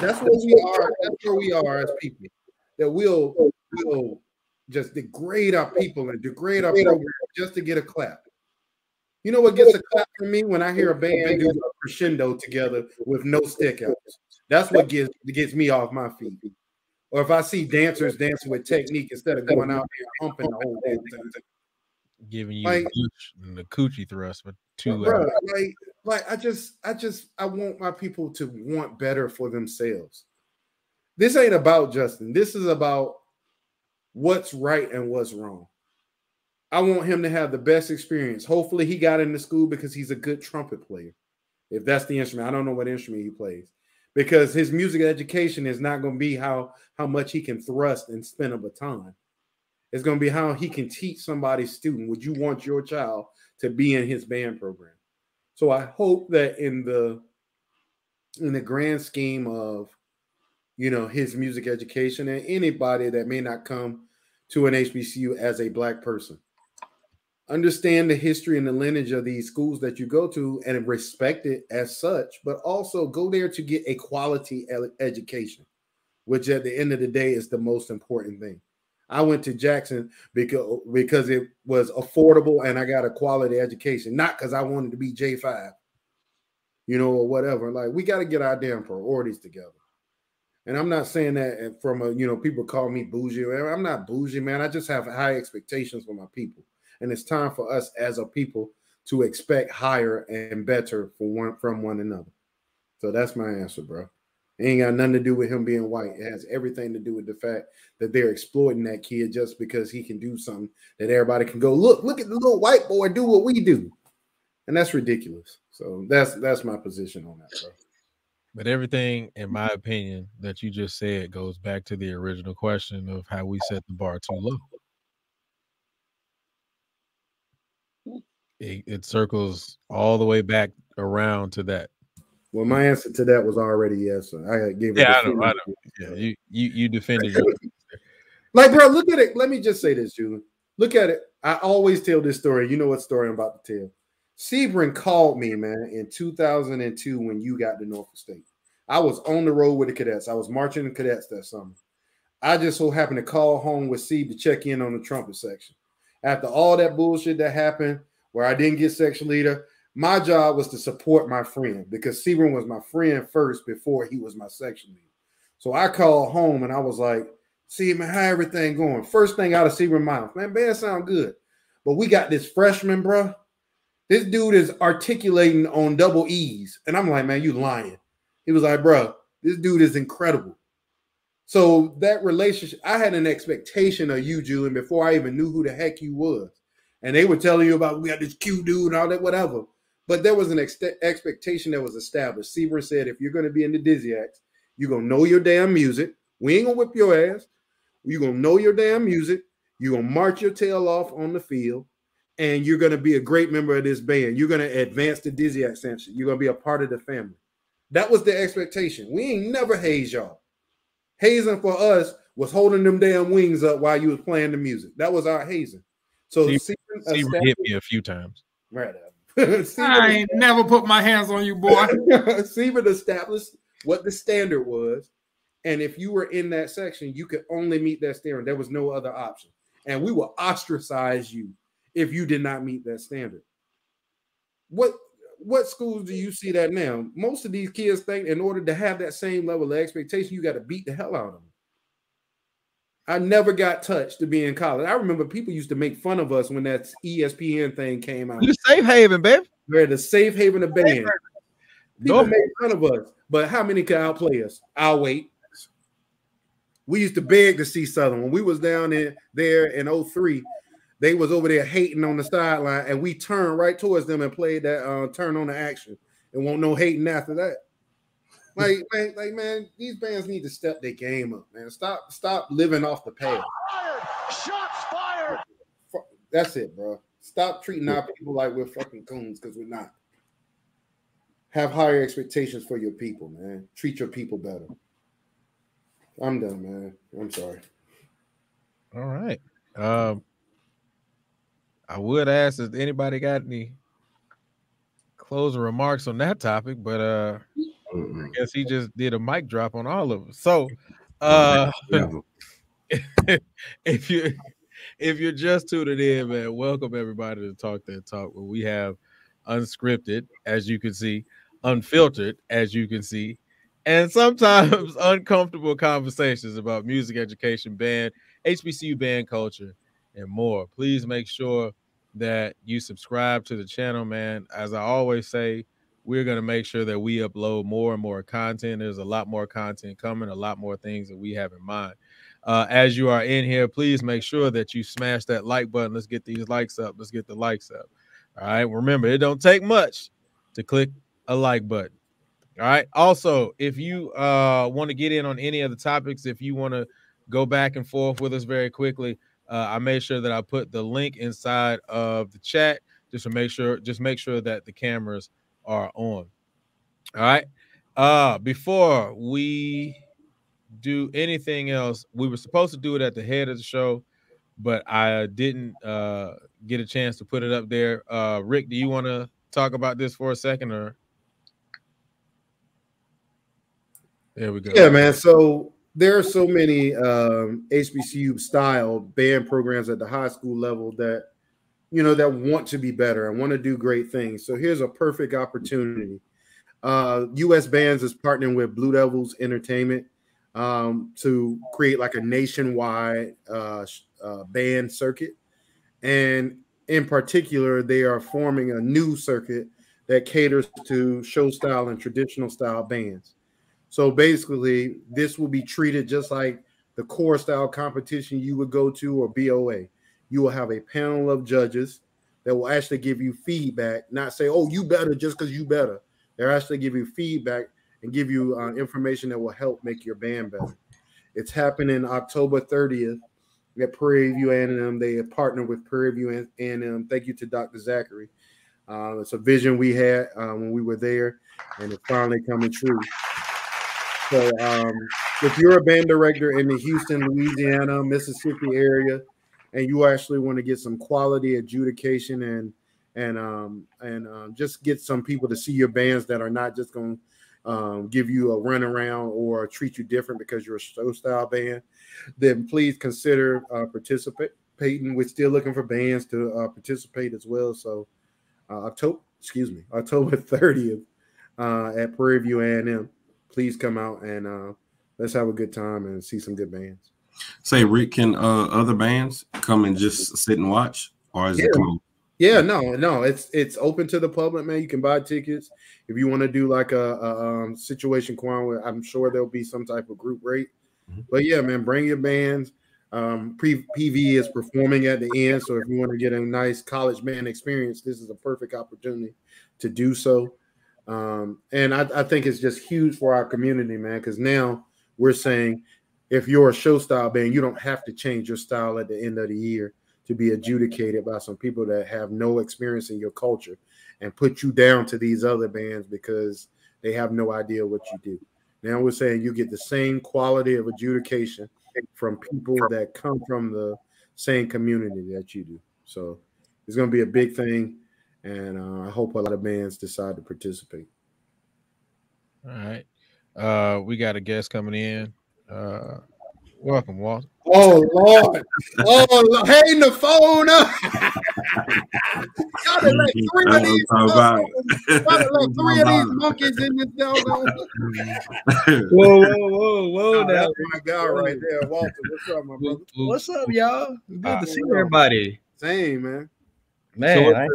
That's where we are. That's where we are as people. That we'll will just degrade our people and degrade our program just to get a clap. You know what gets a clap from me when I hear a band do a crescendo together with no stick outs. That's what gets gets me off my feet. Or if I see dancers dancing with technique instead of going out there humping the whole thing.
Giving you like, the coochie thrust for two
bro, like, like I just I just I want my people to want better for themselves. This ain't about Justin. This is about what's right and what's wrong. I want him to have the best experience. Hopefully, he got into school because he's a good trumpet player. If that's the instrument, I don't know what instrument he plays because his music education is not going to be how how much he can thrust and spin a baton. It's going to be how he can teach somebody's student. Would you want your child to be in his band program? So I hope that in the in the grand scheme of you know his music education and anybody that may not come to an HBCU as a black person understand the history and the lineage of these schools that you go to and respect it as such, but also go there to get a quality education, which at the end of the day is the most important thing. I went to Jackson because because it was affordable and I got a quality education, not because I wanted to be J5, you know, or whatever. Like we got to get our damn priorities together. And I'm not saying that eh, from a, you know, people call me bougie. I'm not bougie, man. I just have high expectations for my people. And it's time for us as a people to expect higher and better for one from one another. So that's my answer, bro. It ain't got nothing to do with him being white. It has everything to do with the fact that they're exploiting that kid just because he can do something that everybody can go, look, look at the little white boy do what we do. And that's ridiculous. So that's that's my position on that, bro.
But everything, in my opinion, that you just said goes back to the original question of how we set the bar too low. it, it circles all the way back around to that.
Well, my answer to that was already yes. I gave. It.
Yeah, I know, I know. Yeah, you you you defended
like, bro, look at it. Let me just say this, Julian. Look at it. I always tell this story. You know what story I'm about to tell. Sebring called me, man, in 2002 when you got to Norfolk State. I was on the road with the cadets. I was marching the cadets that summer. I just so happened to call home with Steve to check in on the trumpet section. After all that bullshit that happened, where I didn't get section leader. My job was to support my friend because Sebring was my friend first before he was my section leader. So I called home and I was like, see man, how everything going? First thing out of Sebring mouth, man, band sound good. But we got this freshman, bro. This dude is articulating on double E's. And I'm like, man, you lying. He was like, bro, this dude is incredible. So that relationship, I had an expectation of you, Julian, before I even knew who the heck you was. And they were telling you about we got this cute dude and all that, whatever. But there was an ex- expectation that was established. Seaver said, if you're going to be in the Dizzyacks, you're going to know your damn music. We ain't going to whip your ass. You're going to know your damn music. You're going to march your tail off on the field. And you're going to be a great member of this band. You're going to advance the Dizzy Ascension. You're going to be a part of the family. That was the expectation. We ain't never haze y'all. Hazing for us was holding them damn wings up while you was playing the music. That was our hazing. So
Steve hit me a few times.
Right.
I ain't never put my hands on you, boy.
Seaver established what the standard was. And if you were in that section, you could only meet that standard. There was no other option. And we will ostracize you if you did not meet that standard. What what schools do you see that now? Most of these kids think in order to have that same level of expectation, you got to beat the hell out of them. I never got touched to be in college. I remember people used to make fun of us when that ESPN thing came out.
You safe haven, babe.
We're the safe haven of band. People make fun of us, but how many can outplay us? I'll wait. We used to beg to see Southern when we was down in there in 03 they was over there hating on the sideline, and we turned right towards them and played that uh, turn on the action, and won't no hating after that. Like, man, like man, these bands need to step their game up, man. Stop, stop living off the past. Shots fired. That's it, bro. Stop treating our people like we're fucking coons because we're not. Have higher expectations for your people, man. Treat your people better. I'm done, man. I'm sorry.
All right. Um, I would ask if anybody got any closing remarks on that topic, but uh I guess he just did a mic drop on all of us. So uh if you if you're just tuning in, man, welcome everybody to Talk That Talk, where we have unscripted, as you can see, unfiltered, as you can see, and sometimes uncomfortable conversations about music education, band, HBCU band culture, and more. Please make sure that you subscribe to the channel, man. As I always say, we're going to make sure that we upload more and more content. There's a lot more content coming, a lot more things that we have in mind. Uh, as you are in here, please make sure that you smash that like button. Let's get these likes up. Let's get the likes up. All right. Remember, it don't take much to click a like button. All right. Also, if you uh, want to get in on any of the topics, if you want to go back and forth with us very quickly, uh, I made sure that I put the link inside of the chat just to make sure, just make sure that the cameras are on. All right. Uh, before we do anything else, we were supposed to do it at the head of the show, but I didn't uh, get a chance to put it up there. Uh, Rick, do you want to talk about this for a second, or? There we go.
Yeah, man. So there are so many um, HBCU style band programs at the high school level that you know that want to be better and want to do great things. So here's a perfect opportunity. Uh, U.S. Bands is partnering with Blue Devils Entertainment um, to create like a nationwide uh, uh, band circuit, and in particular, they are forming a new circuit that caters to show style and traditional style bands. So basically, this will be treated just like the corps style competition you would go to or BOA. You will have a panel of judges that will actually give you feedback, not say, oh, you better just because you better. They'll actually give you feedback and give you uh, information that will help make your band better. It's happening October 30th at Prairie View A&M. They have partnered with Prairie View A&M. Thank you to Dr. Zachary. Uh, it's a vision we had uh, when we were there, and it's finally coming true. So um, if you're a band director in the Houston, Louisiana, Mississippi area, and you actually want to get some quality adjudication and and um, and um, just get some people to see your bands that are not just going to um, give you a run around or treat you different because you're a show style band, then please consider uh, participating. We're still looking for bands to uh, participate as well. So uh, October, excuse me, October 30th uh, at Prairie View A&M please come out and uh, let's have a good time and see some good bands.
Say, Rick, can uh, other bands come and just sit and watch, or is
Yeah.
it closed?
Yeah, no, no, it's it's open to the public, man. You can buy tickets if you want to do like a, a um, situation Quan. Where I'm sure there'll be some type of group rate,
Mhm.
but yeah, man, bring your bands. Um, Pre- PV is performing at the end, so if you want to get a nice college band experience, this is a perfect opportunity to do so. Um, and I, I think it's just huge for our community, man, because now we're saying if you're a show style band, you don't have to change your style at the end of the year to be adjudicated by some people that have no experience in your culture and put you down to these other bands because they have no idea what you do. Now we're saying you get the same quality of adjudication from people that come from the same community that you do. So it's going to be a big thing, and uh, I hope a lot of bands decide to participate.
All right. Uh, we got a guest coming in. Uh, welcome, Walt.
Oh Lord! Oh, Lord. hang the phone up! Y'all done let three of these
what I'm talking
Y'all done let three of these monkeys in this doggone.
Whoa, whoa, whoa, whoa!
Oh, that's my guy right there, Walter. What's up, my brother?
What's up, y'all? Good
Uh,
to see everybody.
Same man.
Man,
what-
I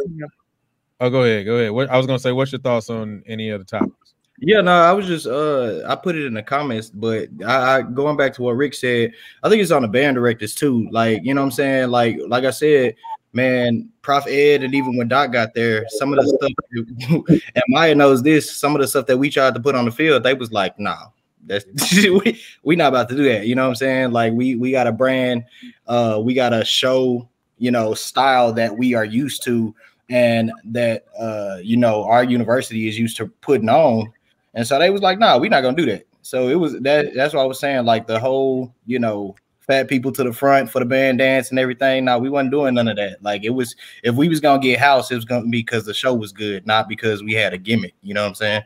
Oh, go ahead. Go ahead. What I was gonna say. What's your thoughts on any other topics?
Yeah, no, I was just uh I put it in the comments, but I, I going back to what Rick said, I think it's on the band directors too. Like, you know what I'm saying? Like, like I said, man, Prof Ed and even when Doc got there, some of the stuff and Maya knows this, some of the stuff that we tried to put on the field, they was like, nah. That's we we not about to do that. You know what I'm saying? Like we we got a brand, uh, we got a show, you know, style that we are used to and that uh you know our university is used to putting on and so they was like nah we're not gonna do that so it was that that's what i was saying like the whole you know fat people to the front for the band dance and everything no we wasn't doing none of that like it was if we was gonna get house it was gonna be because the show was good not because we had a gimmick you know what i'm saying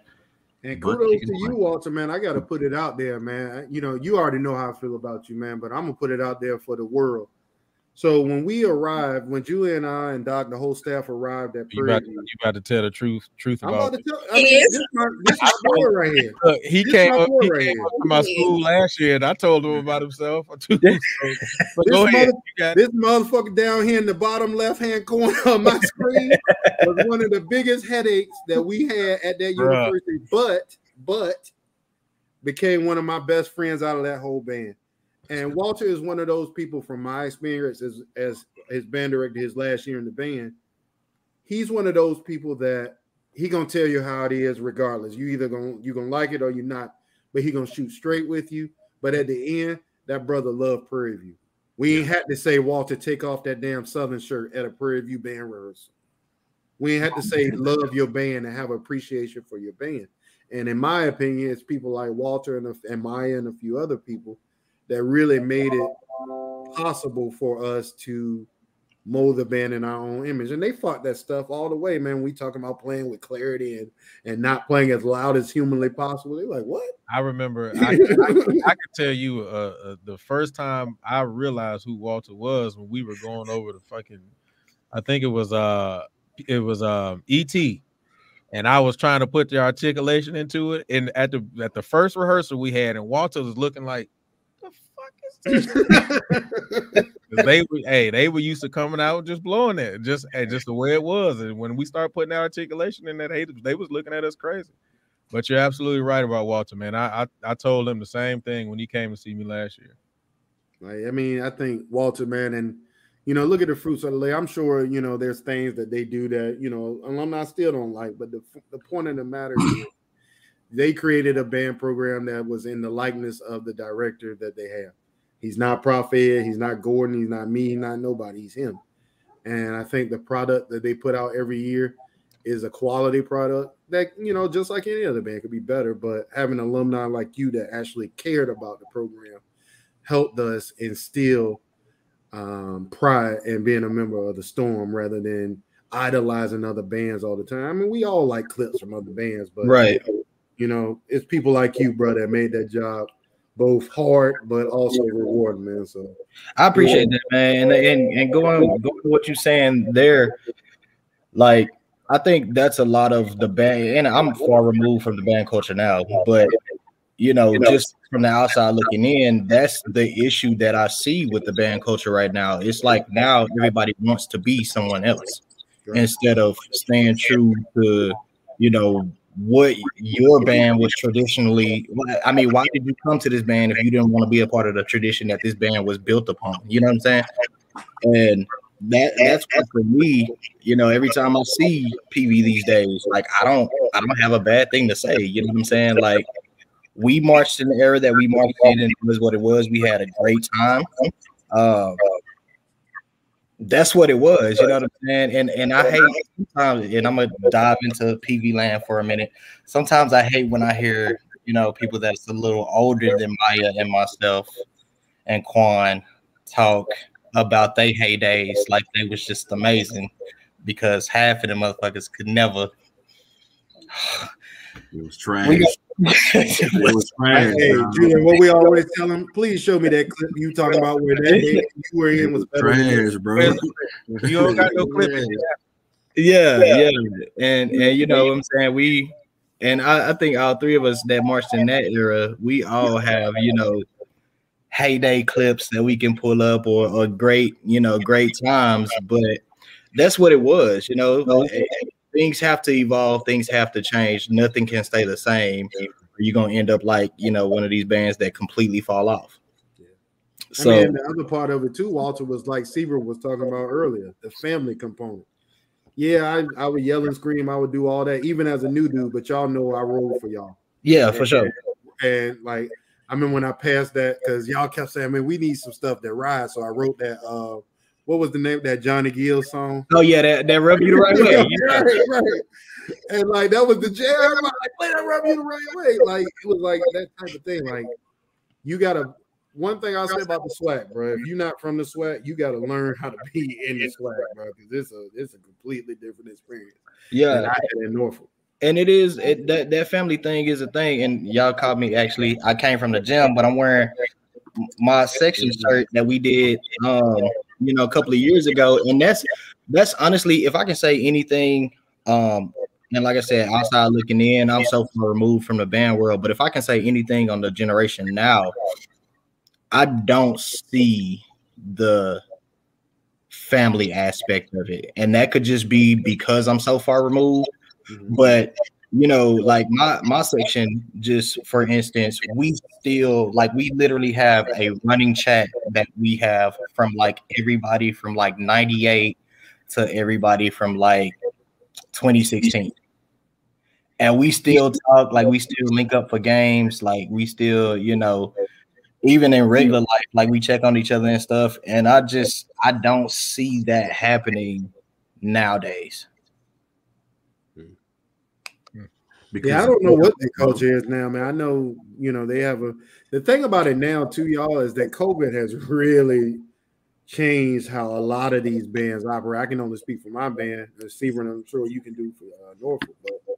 And
But-
kudos to you, Walter, man. I got to put it out there, man. You know, you already know how I feel about you, man, but I'm going to put it out there for the world. So when we arrived, when Julie and I and Doc, the whole staff arrived at
You about,
Prairie
you
View,
about to tell the truth truth
I'm
about
about to tell I mean,
Yes.
this, my, this my boy right here.
Look, he
This
came up he
right
came
here.
up to my school last year and I told him about himself too.
Yeah.
So, but
This
go ahead.
mother-
You got it.
This motherfucker down here in the bottom left hand corner of my screen was one of the biggest headaches that we had at that
Bruh.
university, but but became one of my best friends out of that whole band. And Walter is one of those people from my experience as as his band director his last year in the band. He's one of those people that he gonna tell you how it is regardless. You either gonna you gonna like it or you're not, but he gonna shoot straight with you. But at the end, that brother loved Prairie View. We ain't had to say Walter take off that damn Southern shirt at a Prairie View band rehearsal. We ain't had to say love your band and have appreciation for your band. And in my opinion, it's people like Walter and, and Maya and a few other people that really made it possible for us to mold the band in our own image. And they fought that stuff all the way, man. We talking about playing with clarity and and not playing as loud as humanly possible. They're like, what?
I remember I, I, I could tell you uh, uh, the first time I realized who Walter was when we were going over the fucking I think it was uh it was um ET and I was trying to put the articulation into it and at the at the first rehearsal we had and Walter was looking like the fuck is this 'Cause they were hey they were used to coming out just blowing it just hey, just the way it was and when we start putting that articulation in that they, they was looking at us crazy but you're absolutely right about Walter man I, I I told him the same thing when he came to see me last year
Like, I mean, I think Walter, man, and you know, look at the fruits of the labor. I'm sure you know there's things that they do that you know alumni still don't like, but the the point of the matter is they created a band program that was in the likeness of the director that they have. He's not Prophet, he's not Gordon, he's not me, he's not nobody, he's him. And I think the product that they put out every year is a quality product that you know, just like any other band could be better. But having alumni like you that actually cared about the program helped us instill um, pride in being a member of the Storm rather than idolizing other bands all the time. I mean, we all like clips from other bands, but
Right.
you know, it's people like you, bro, that made that job both hard but also rewarding, man. So
I appreciate that, man. And and, and going going to what you're saying there, like I think that's a lot of the band, and I'm far removed from the band culture now, but you know, you know, just from the outside looking in, that's the issue that I see with the band culture right now. It's like now everybody wants to be someone else right. instead of staying true to, you know, what your band was traditionally. I mean, why did you come to this band if you didn't want to be a part of the tradition that this band was built upon? You know what I'm saying? And that that's what for me, you know, every time I see PV these days, like I don't I don't have a bad thing to say. You know what I'm saying? Like we marched in the era that we marched in, and it was what it was. We had a great time. Uh, that's what it was, you know what I'm saying? And and I hate sometimes, and I'm gonna dive into PV land for a minute. Sometimes I hate when I hear, you know, people that's a little older than Maya and myself and Quan talk about their heydays like they was just amazing because half of the motherfuckers could never.
It was trash. It
was trash. Hey, Julian, what we always tell them, please show me that clip you talking about where that you were in was better.
Trash, bro.
You don't got no clip.
Yeah, yeah, and and you know what I'm saying we, and I, I think all three of us that marched in that era, we all have you know heyday clips that we can pull up or, or great, you know, great times. But that's what it was, you know. Things have to evolve, things have to change. Nothing can stay the same. You're gonna end up like, you know, one of these bands that completely fall off.
So I mean, the other part of it too, Walter, was like Seaver was talking about earlier, the family component. Yeah, I, I would yell and scream, I would do all that, even as a new dude, but y'all know I roll for y'all.
Yeah, and, for sure.
And like I mean when I passed that because y'all kept saying, "Man, we need some stuff that rides." So I wrote that. Uh, what was the name that Johnny Gill song?
Oh yeah, that that rub you the right way.
Yeah. right, right. And like that was the jam. Like, play that rub you the right way. Like it was like that type of thing. Like you gotta. One thing I'll say about the SWAC, bro. If you're not from the SWAC, you got to learn how to be in the SWAC, bro. Because it's a it's a completely different experience.
Yeah,
I had in Norfolk
and it is it, that that family thing is a thing. And y'all caught me actually. I came from the gym, but I'm wearing my section shirt that we did, um, you know, a couple of years ago. And that's that's honestly, if I can say anything, um, and like I said, outside looking in, I'm so far removed from the band world. But if I can say anything on the generation now, I don't see the family aspect of it, and that could just be because I'm so far removed Mm-hmm. But you know, like my my section, just for instance, we still like we literally have a running chat that we have from like everybody from like 98 to everybody from like 2016. And we still talk, like we still link up for games, like we still, you know, even in regular life, like we check on each other and stuff. And I just I don't see that happening nowadays.
Because yeah, I don't know what the culture is now, man. I know, you know, they have a the thing about it now, too, y'all, is that COVID has really changed how a lot of these bands operate. I can only speak for my band, and I'm sure you can do for uh, Norfolk, but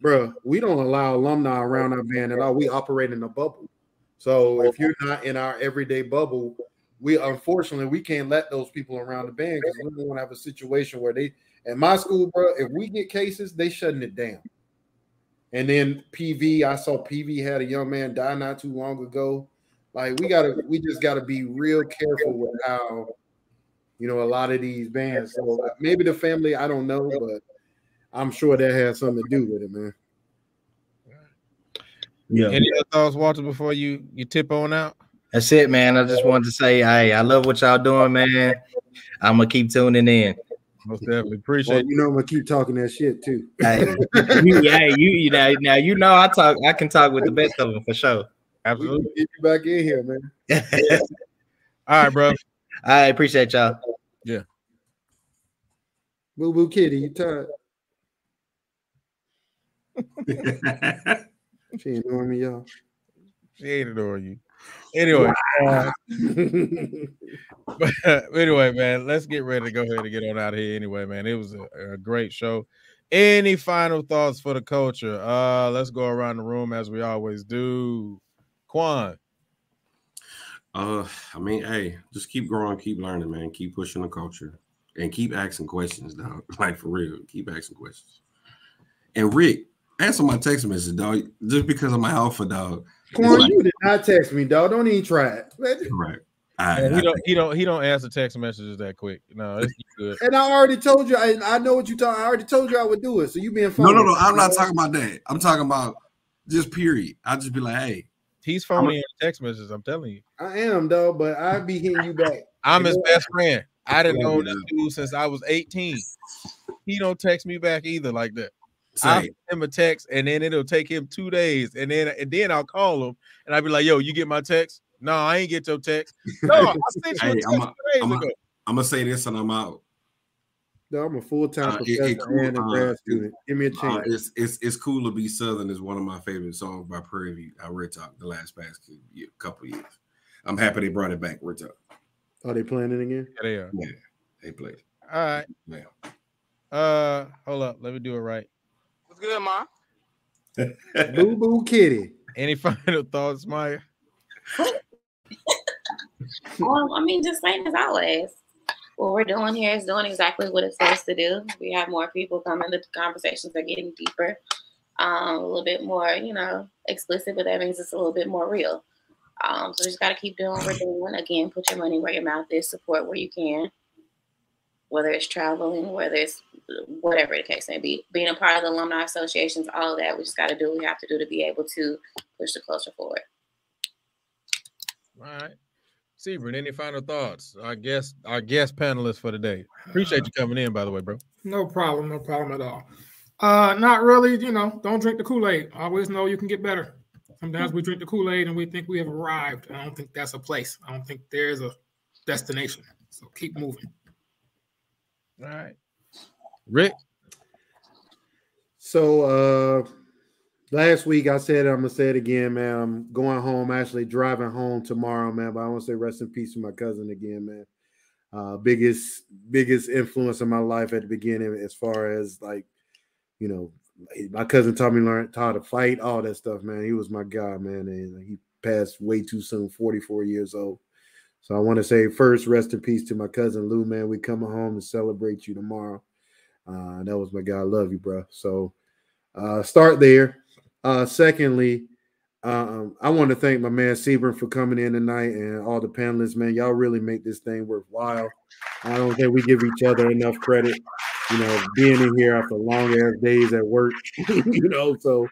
bro, we don't allow alumni around our band at all. We operate in a bubble. So if you're not in our everyday bubble, we unfortunately we can't let those people around the band because we don't want to have a situation where they at my school, bro. If we get cases, they shutting it down. And then PV, I saw PV had a young man die not too long ago. Like we gotta, we just gotta be real careful with how, you know, a lot of these bands. So maybe the family, I don't know, but I'm sure that has something to do with it, man.
Yeah. Any other thoughts, Walter, before you you tip on out?
That's it, man. I just wanted to say, hey, I love what y'all doing, man. I'm gonna keep tuning in.
Most definitely appreciate. Well,
you know, I'm gonna keep talking that shit too.
hey, you, hey, you, you now, now you know I talk. I can talk with the best of them for sure.
Absolutely.
Get you back in here, man.
All right, bro.
I appreciate y'all.
Yeah.
Boo boo kitty, you tired? she ain't knowing me, y'all.
She ain't ignoring you. Anyway, uh, but, anyway, man, let's get ready to go ahead and get on out of here. Anyway, man, it was a, a, great show. Any final thoughts for the culture? Uh, let's go around the room as we always do. Quan.
Uh, I mean, hey, just keep growing, keep learning, man. Keep pushing the culture, and keep asking questions, dog. Like for real, keep asking questions. And Rick, answer my text message, dog. Just because I'm an alpha dog
Quan, you did not text me, dog. Don't even try it.
Right. I,
Yeah,
I
he don't
think-
he don't he don't answer text messages that quick. No, it's good.
And I already told you. I, I know what you told. I already told you I would do it. So you being funny.
no, no, no. I'm not talking about that. I'm talking about just period. I just be like, hey,
He's phony in text messages. I'm telling you.
I am, dog, but I be hitting you back.
I'm his
Yeah.
best friend. I didn't know this dude since I was 18. He don't text me back either like that. I'll send him a text and then it'll take him two days, and then and then I'll call him and I'll be like, "Yo, you get my text? No, I ain't get your text. No, I sent you a
Hey,
text
I'm a-
two days
I'm a-
ago.
I'm gonna say this and I'm out.
Dog, I'm a full time
Uh, it- it cool,
and a
uh,
student. Give me a
Uh,
chance.
it's it's it's cool to be southern is one of my favorite songs by Prairie View. I read talk the last past cou- year- couple years. I'm happy they brought it back. Real talk.
Are they playing it again?
Yeah, they are.
They played.
All right.
Yeah.
Uh, hold up. Let me do it right.
What's good, ma?
Boo Boo Kitty.
Any final thoughts, Maya?
Well, I mean, just same as always. What we're doing here is doing exactly what it's supposed to do. We have more people coming. The conversations are getting deeper, um, a little bit more, you know, explicit, but that means it's a little bit more real. Um, so we just got to keep doing what we're doing. Again, put your money where your mouth is. Support where you can, whether it's traveling, whether it's whatever the case may be. Being a part of the alumni associations, all of that, we just got to do what we have to do to be able to push the culture forward.
All right. Sebring, any final thoughts? Our guest, our guest panelists for today. Appreciate you coming in, by the way, bro.
No problem, no problem at all. Uh, not really. You know, don't drink the Kool Aid. Always know you can get better. Sometimes we drink the Kool Aid and we think we have arrived. I don't think that's a place. I don't think there's a destination. So keep moving.
All right. Rick,
So uh last week I said I'm gonna say it again, man. I'm going home, actually driving home tomorrow, man. But I want to say rest in peace to my cousin again, man. Uh biggest biggest influence in my life at the beginning as far as like, you know, my cousin taught me learn how to fight, all that stuff, man. He was my guy, man. And he passed way too soon, 44 years old. So I want to say first, rest in peace to my cousin Lou, man. We coming home to celebrate you tomorrow. Uh, that was my guy. I love you, bro. So uh, start there. Uh, secondly, um, I want to thank my man Sebring for coming in tonight and all the panelists, man. Y'all really make this thing worthwhile. I don't think we give each other enough credit, you know, being in here after long ass days at work, you know. So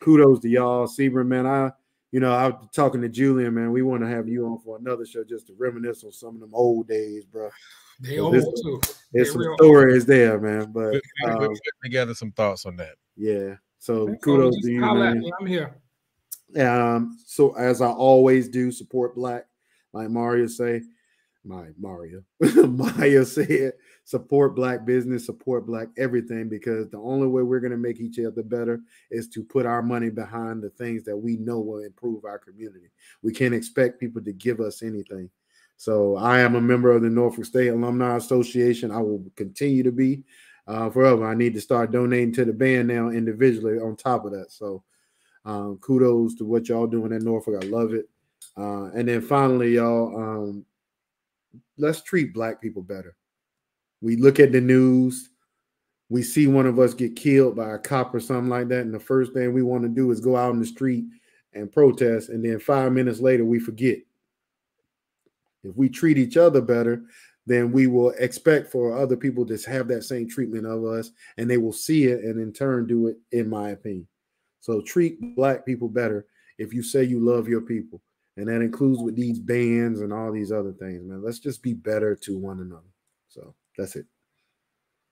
kudos to y'all. Sebring, man. I, you know, I was talking to Julian, man. We want to have you on for another show just to reminisce on some of them old days, bro.
They
Well,
old
this-
too.
There's
They
some
real-
stories there, man. But
we- we- we're
um,
putting together some thoughts on that.
yeah. So
So
kudos
just
to you, man.
I'm here.
Um, so as I always do, support black, like Mario say, my Mario, Maya said, support black business, support black everything, because the only way we're gonna make each other better is to put our money behind the things that we know will improve our community. We can't expect people to give us anything. So I am a member of the Norfolk State Alumni Association. I will continue to be uh, forever. I need to start donating to the band now individually on top of that. So um, kudos to what y'all doing at Norfolk. I love it. Uh, and then finally, y'all, um, let's treat black people better. We look at the news, we see one of us get killed by a cop or something like that, and the first thing we want to do is go out in the street and protest, and then five minutes later we forget. If we treat each other better, then we will expect for other people to have that same treatment of us, and they will see it and in turn do it, in my opinion. So treat black people better if you say you love your people. And that includes with these bands and all these other things, man. Let's just be better to one another. So that's it.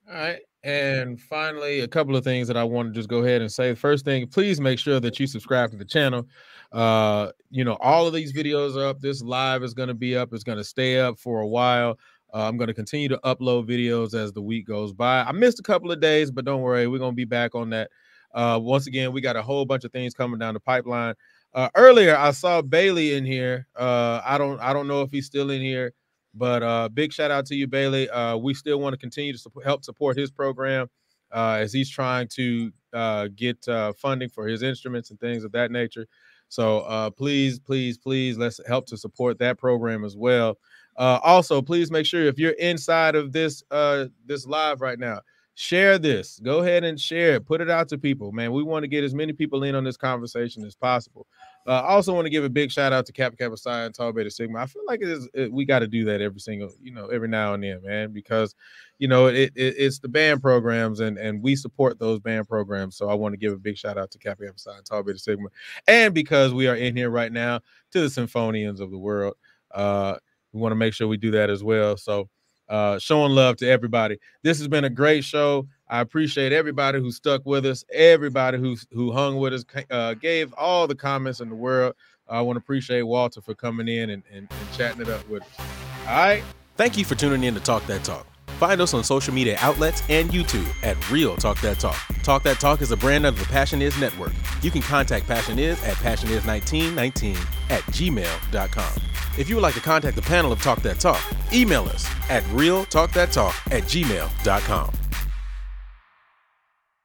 All right. And finally, a couple of things that I want to just go ahead and say. First thing, please make sure that you subscribe to the channel. Uh, you know, all of these videos are up. This live is going to be up. It's going to stay up for a while. Uh, I'm going to continue to upload videos as the week goes by. I missed a couple of days, but don't worry, we're going to be back on that. Uh, once again, we got a whole bunch of things coming down the pipeline. Uh, earlier, I saw Bailey in here. Uh, I don't, I don't know if he's still in here. But uh, big shout out to you, Bailey. Uh, we still want to continue to help support his program uh, as he's trying to uh, get uh, funding for his instruments and things of that nature. So uh, please, please, please, let's help to support that program as well. Uh, also, please make sure if you're inside of this uh, this live right now, share this. Go ahead and share it. Put it out to people, man. We want to get as many people in on this conversation as possible. Uh, I also want to give a big shout out to Kappa Kappa Psi and Tau Beta Sigma. I feel like it is, it, we got to do that every single, you know, every now and then, man, because you know it, it, it's the band programs and and we support those band programs. So I want to give a big shout out to Kappa Kappa Psi and Tau Beta Sigma, and because we are in here right now to the Sinfonians of the world, uh, we want to make sure we do that as well. So uh, showing love to everybody. This has been a great show. I appreciate everybody who stuck with us, everybody who who hung with us, uh, gave all the comments in the world. I want to appreciate Walter for coming in and, and, and chatting it up with us. All right.
Thank you for tuning in to Talk That Talk. Find us on social media outlets and YouTube at Real Talk That Talk. Talk That Talk is a brand of the Passion Is Network. You can contact Passion Is at passionis1919 at gmail.com. If you would like to contact the panel of Talk That Talk, email us at realtalkthattalk at gmail.com.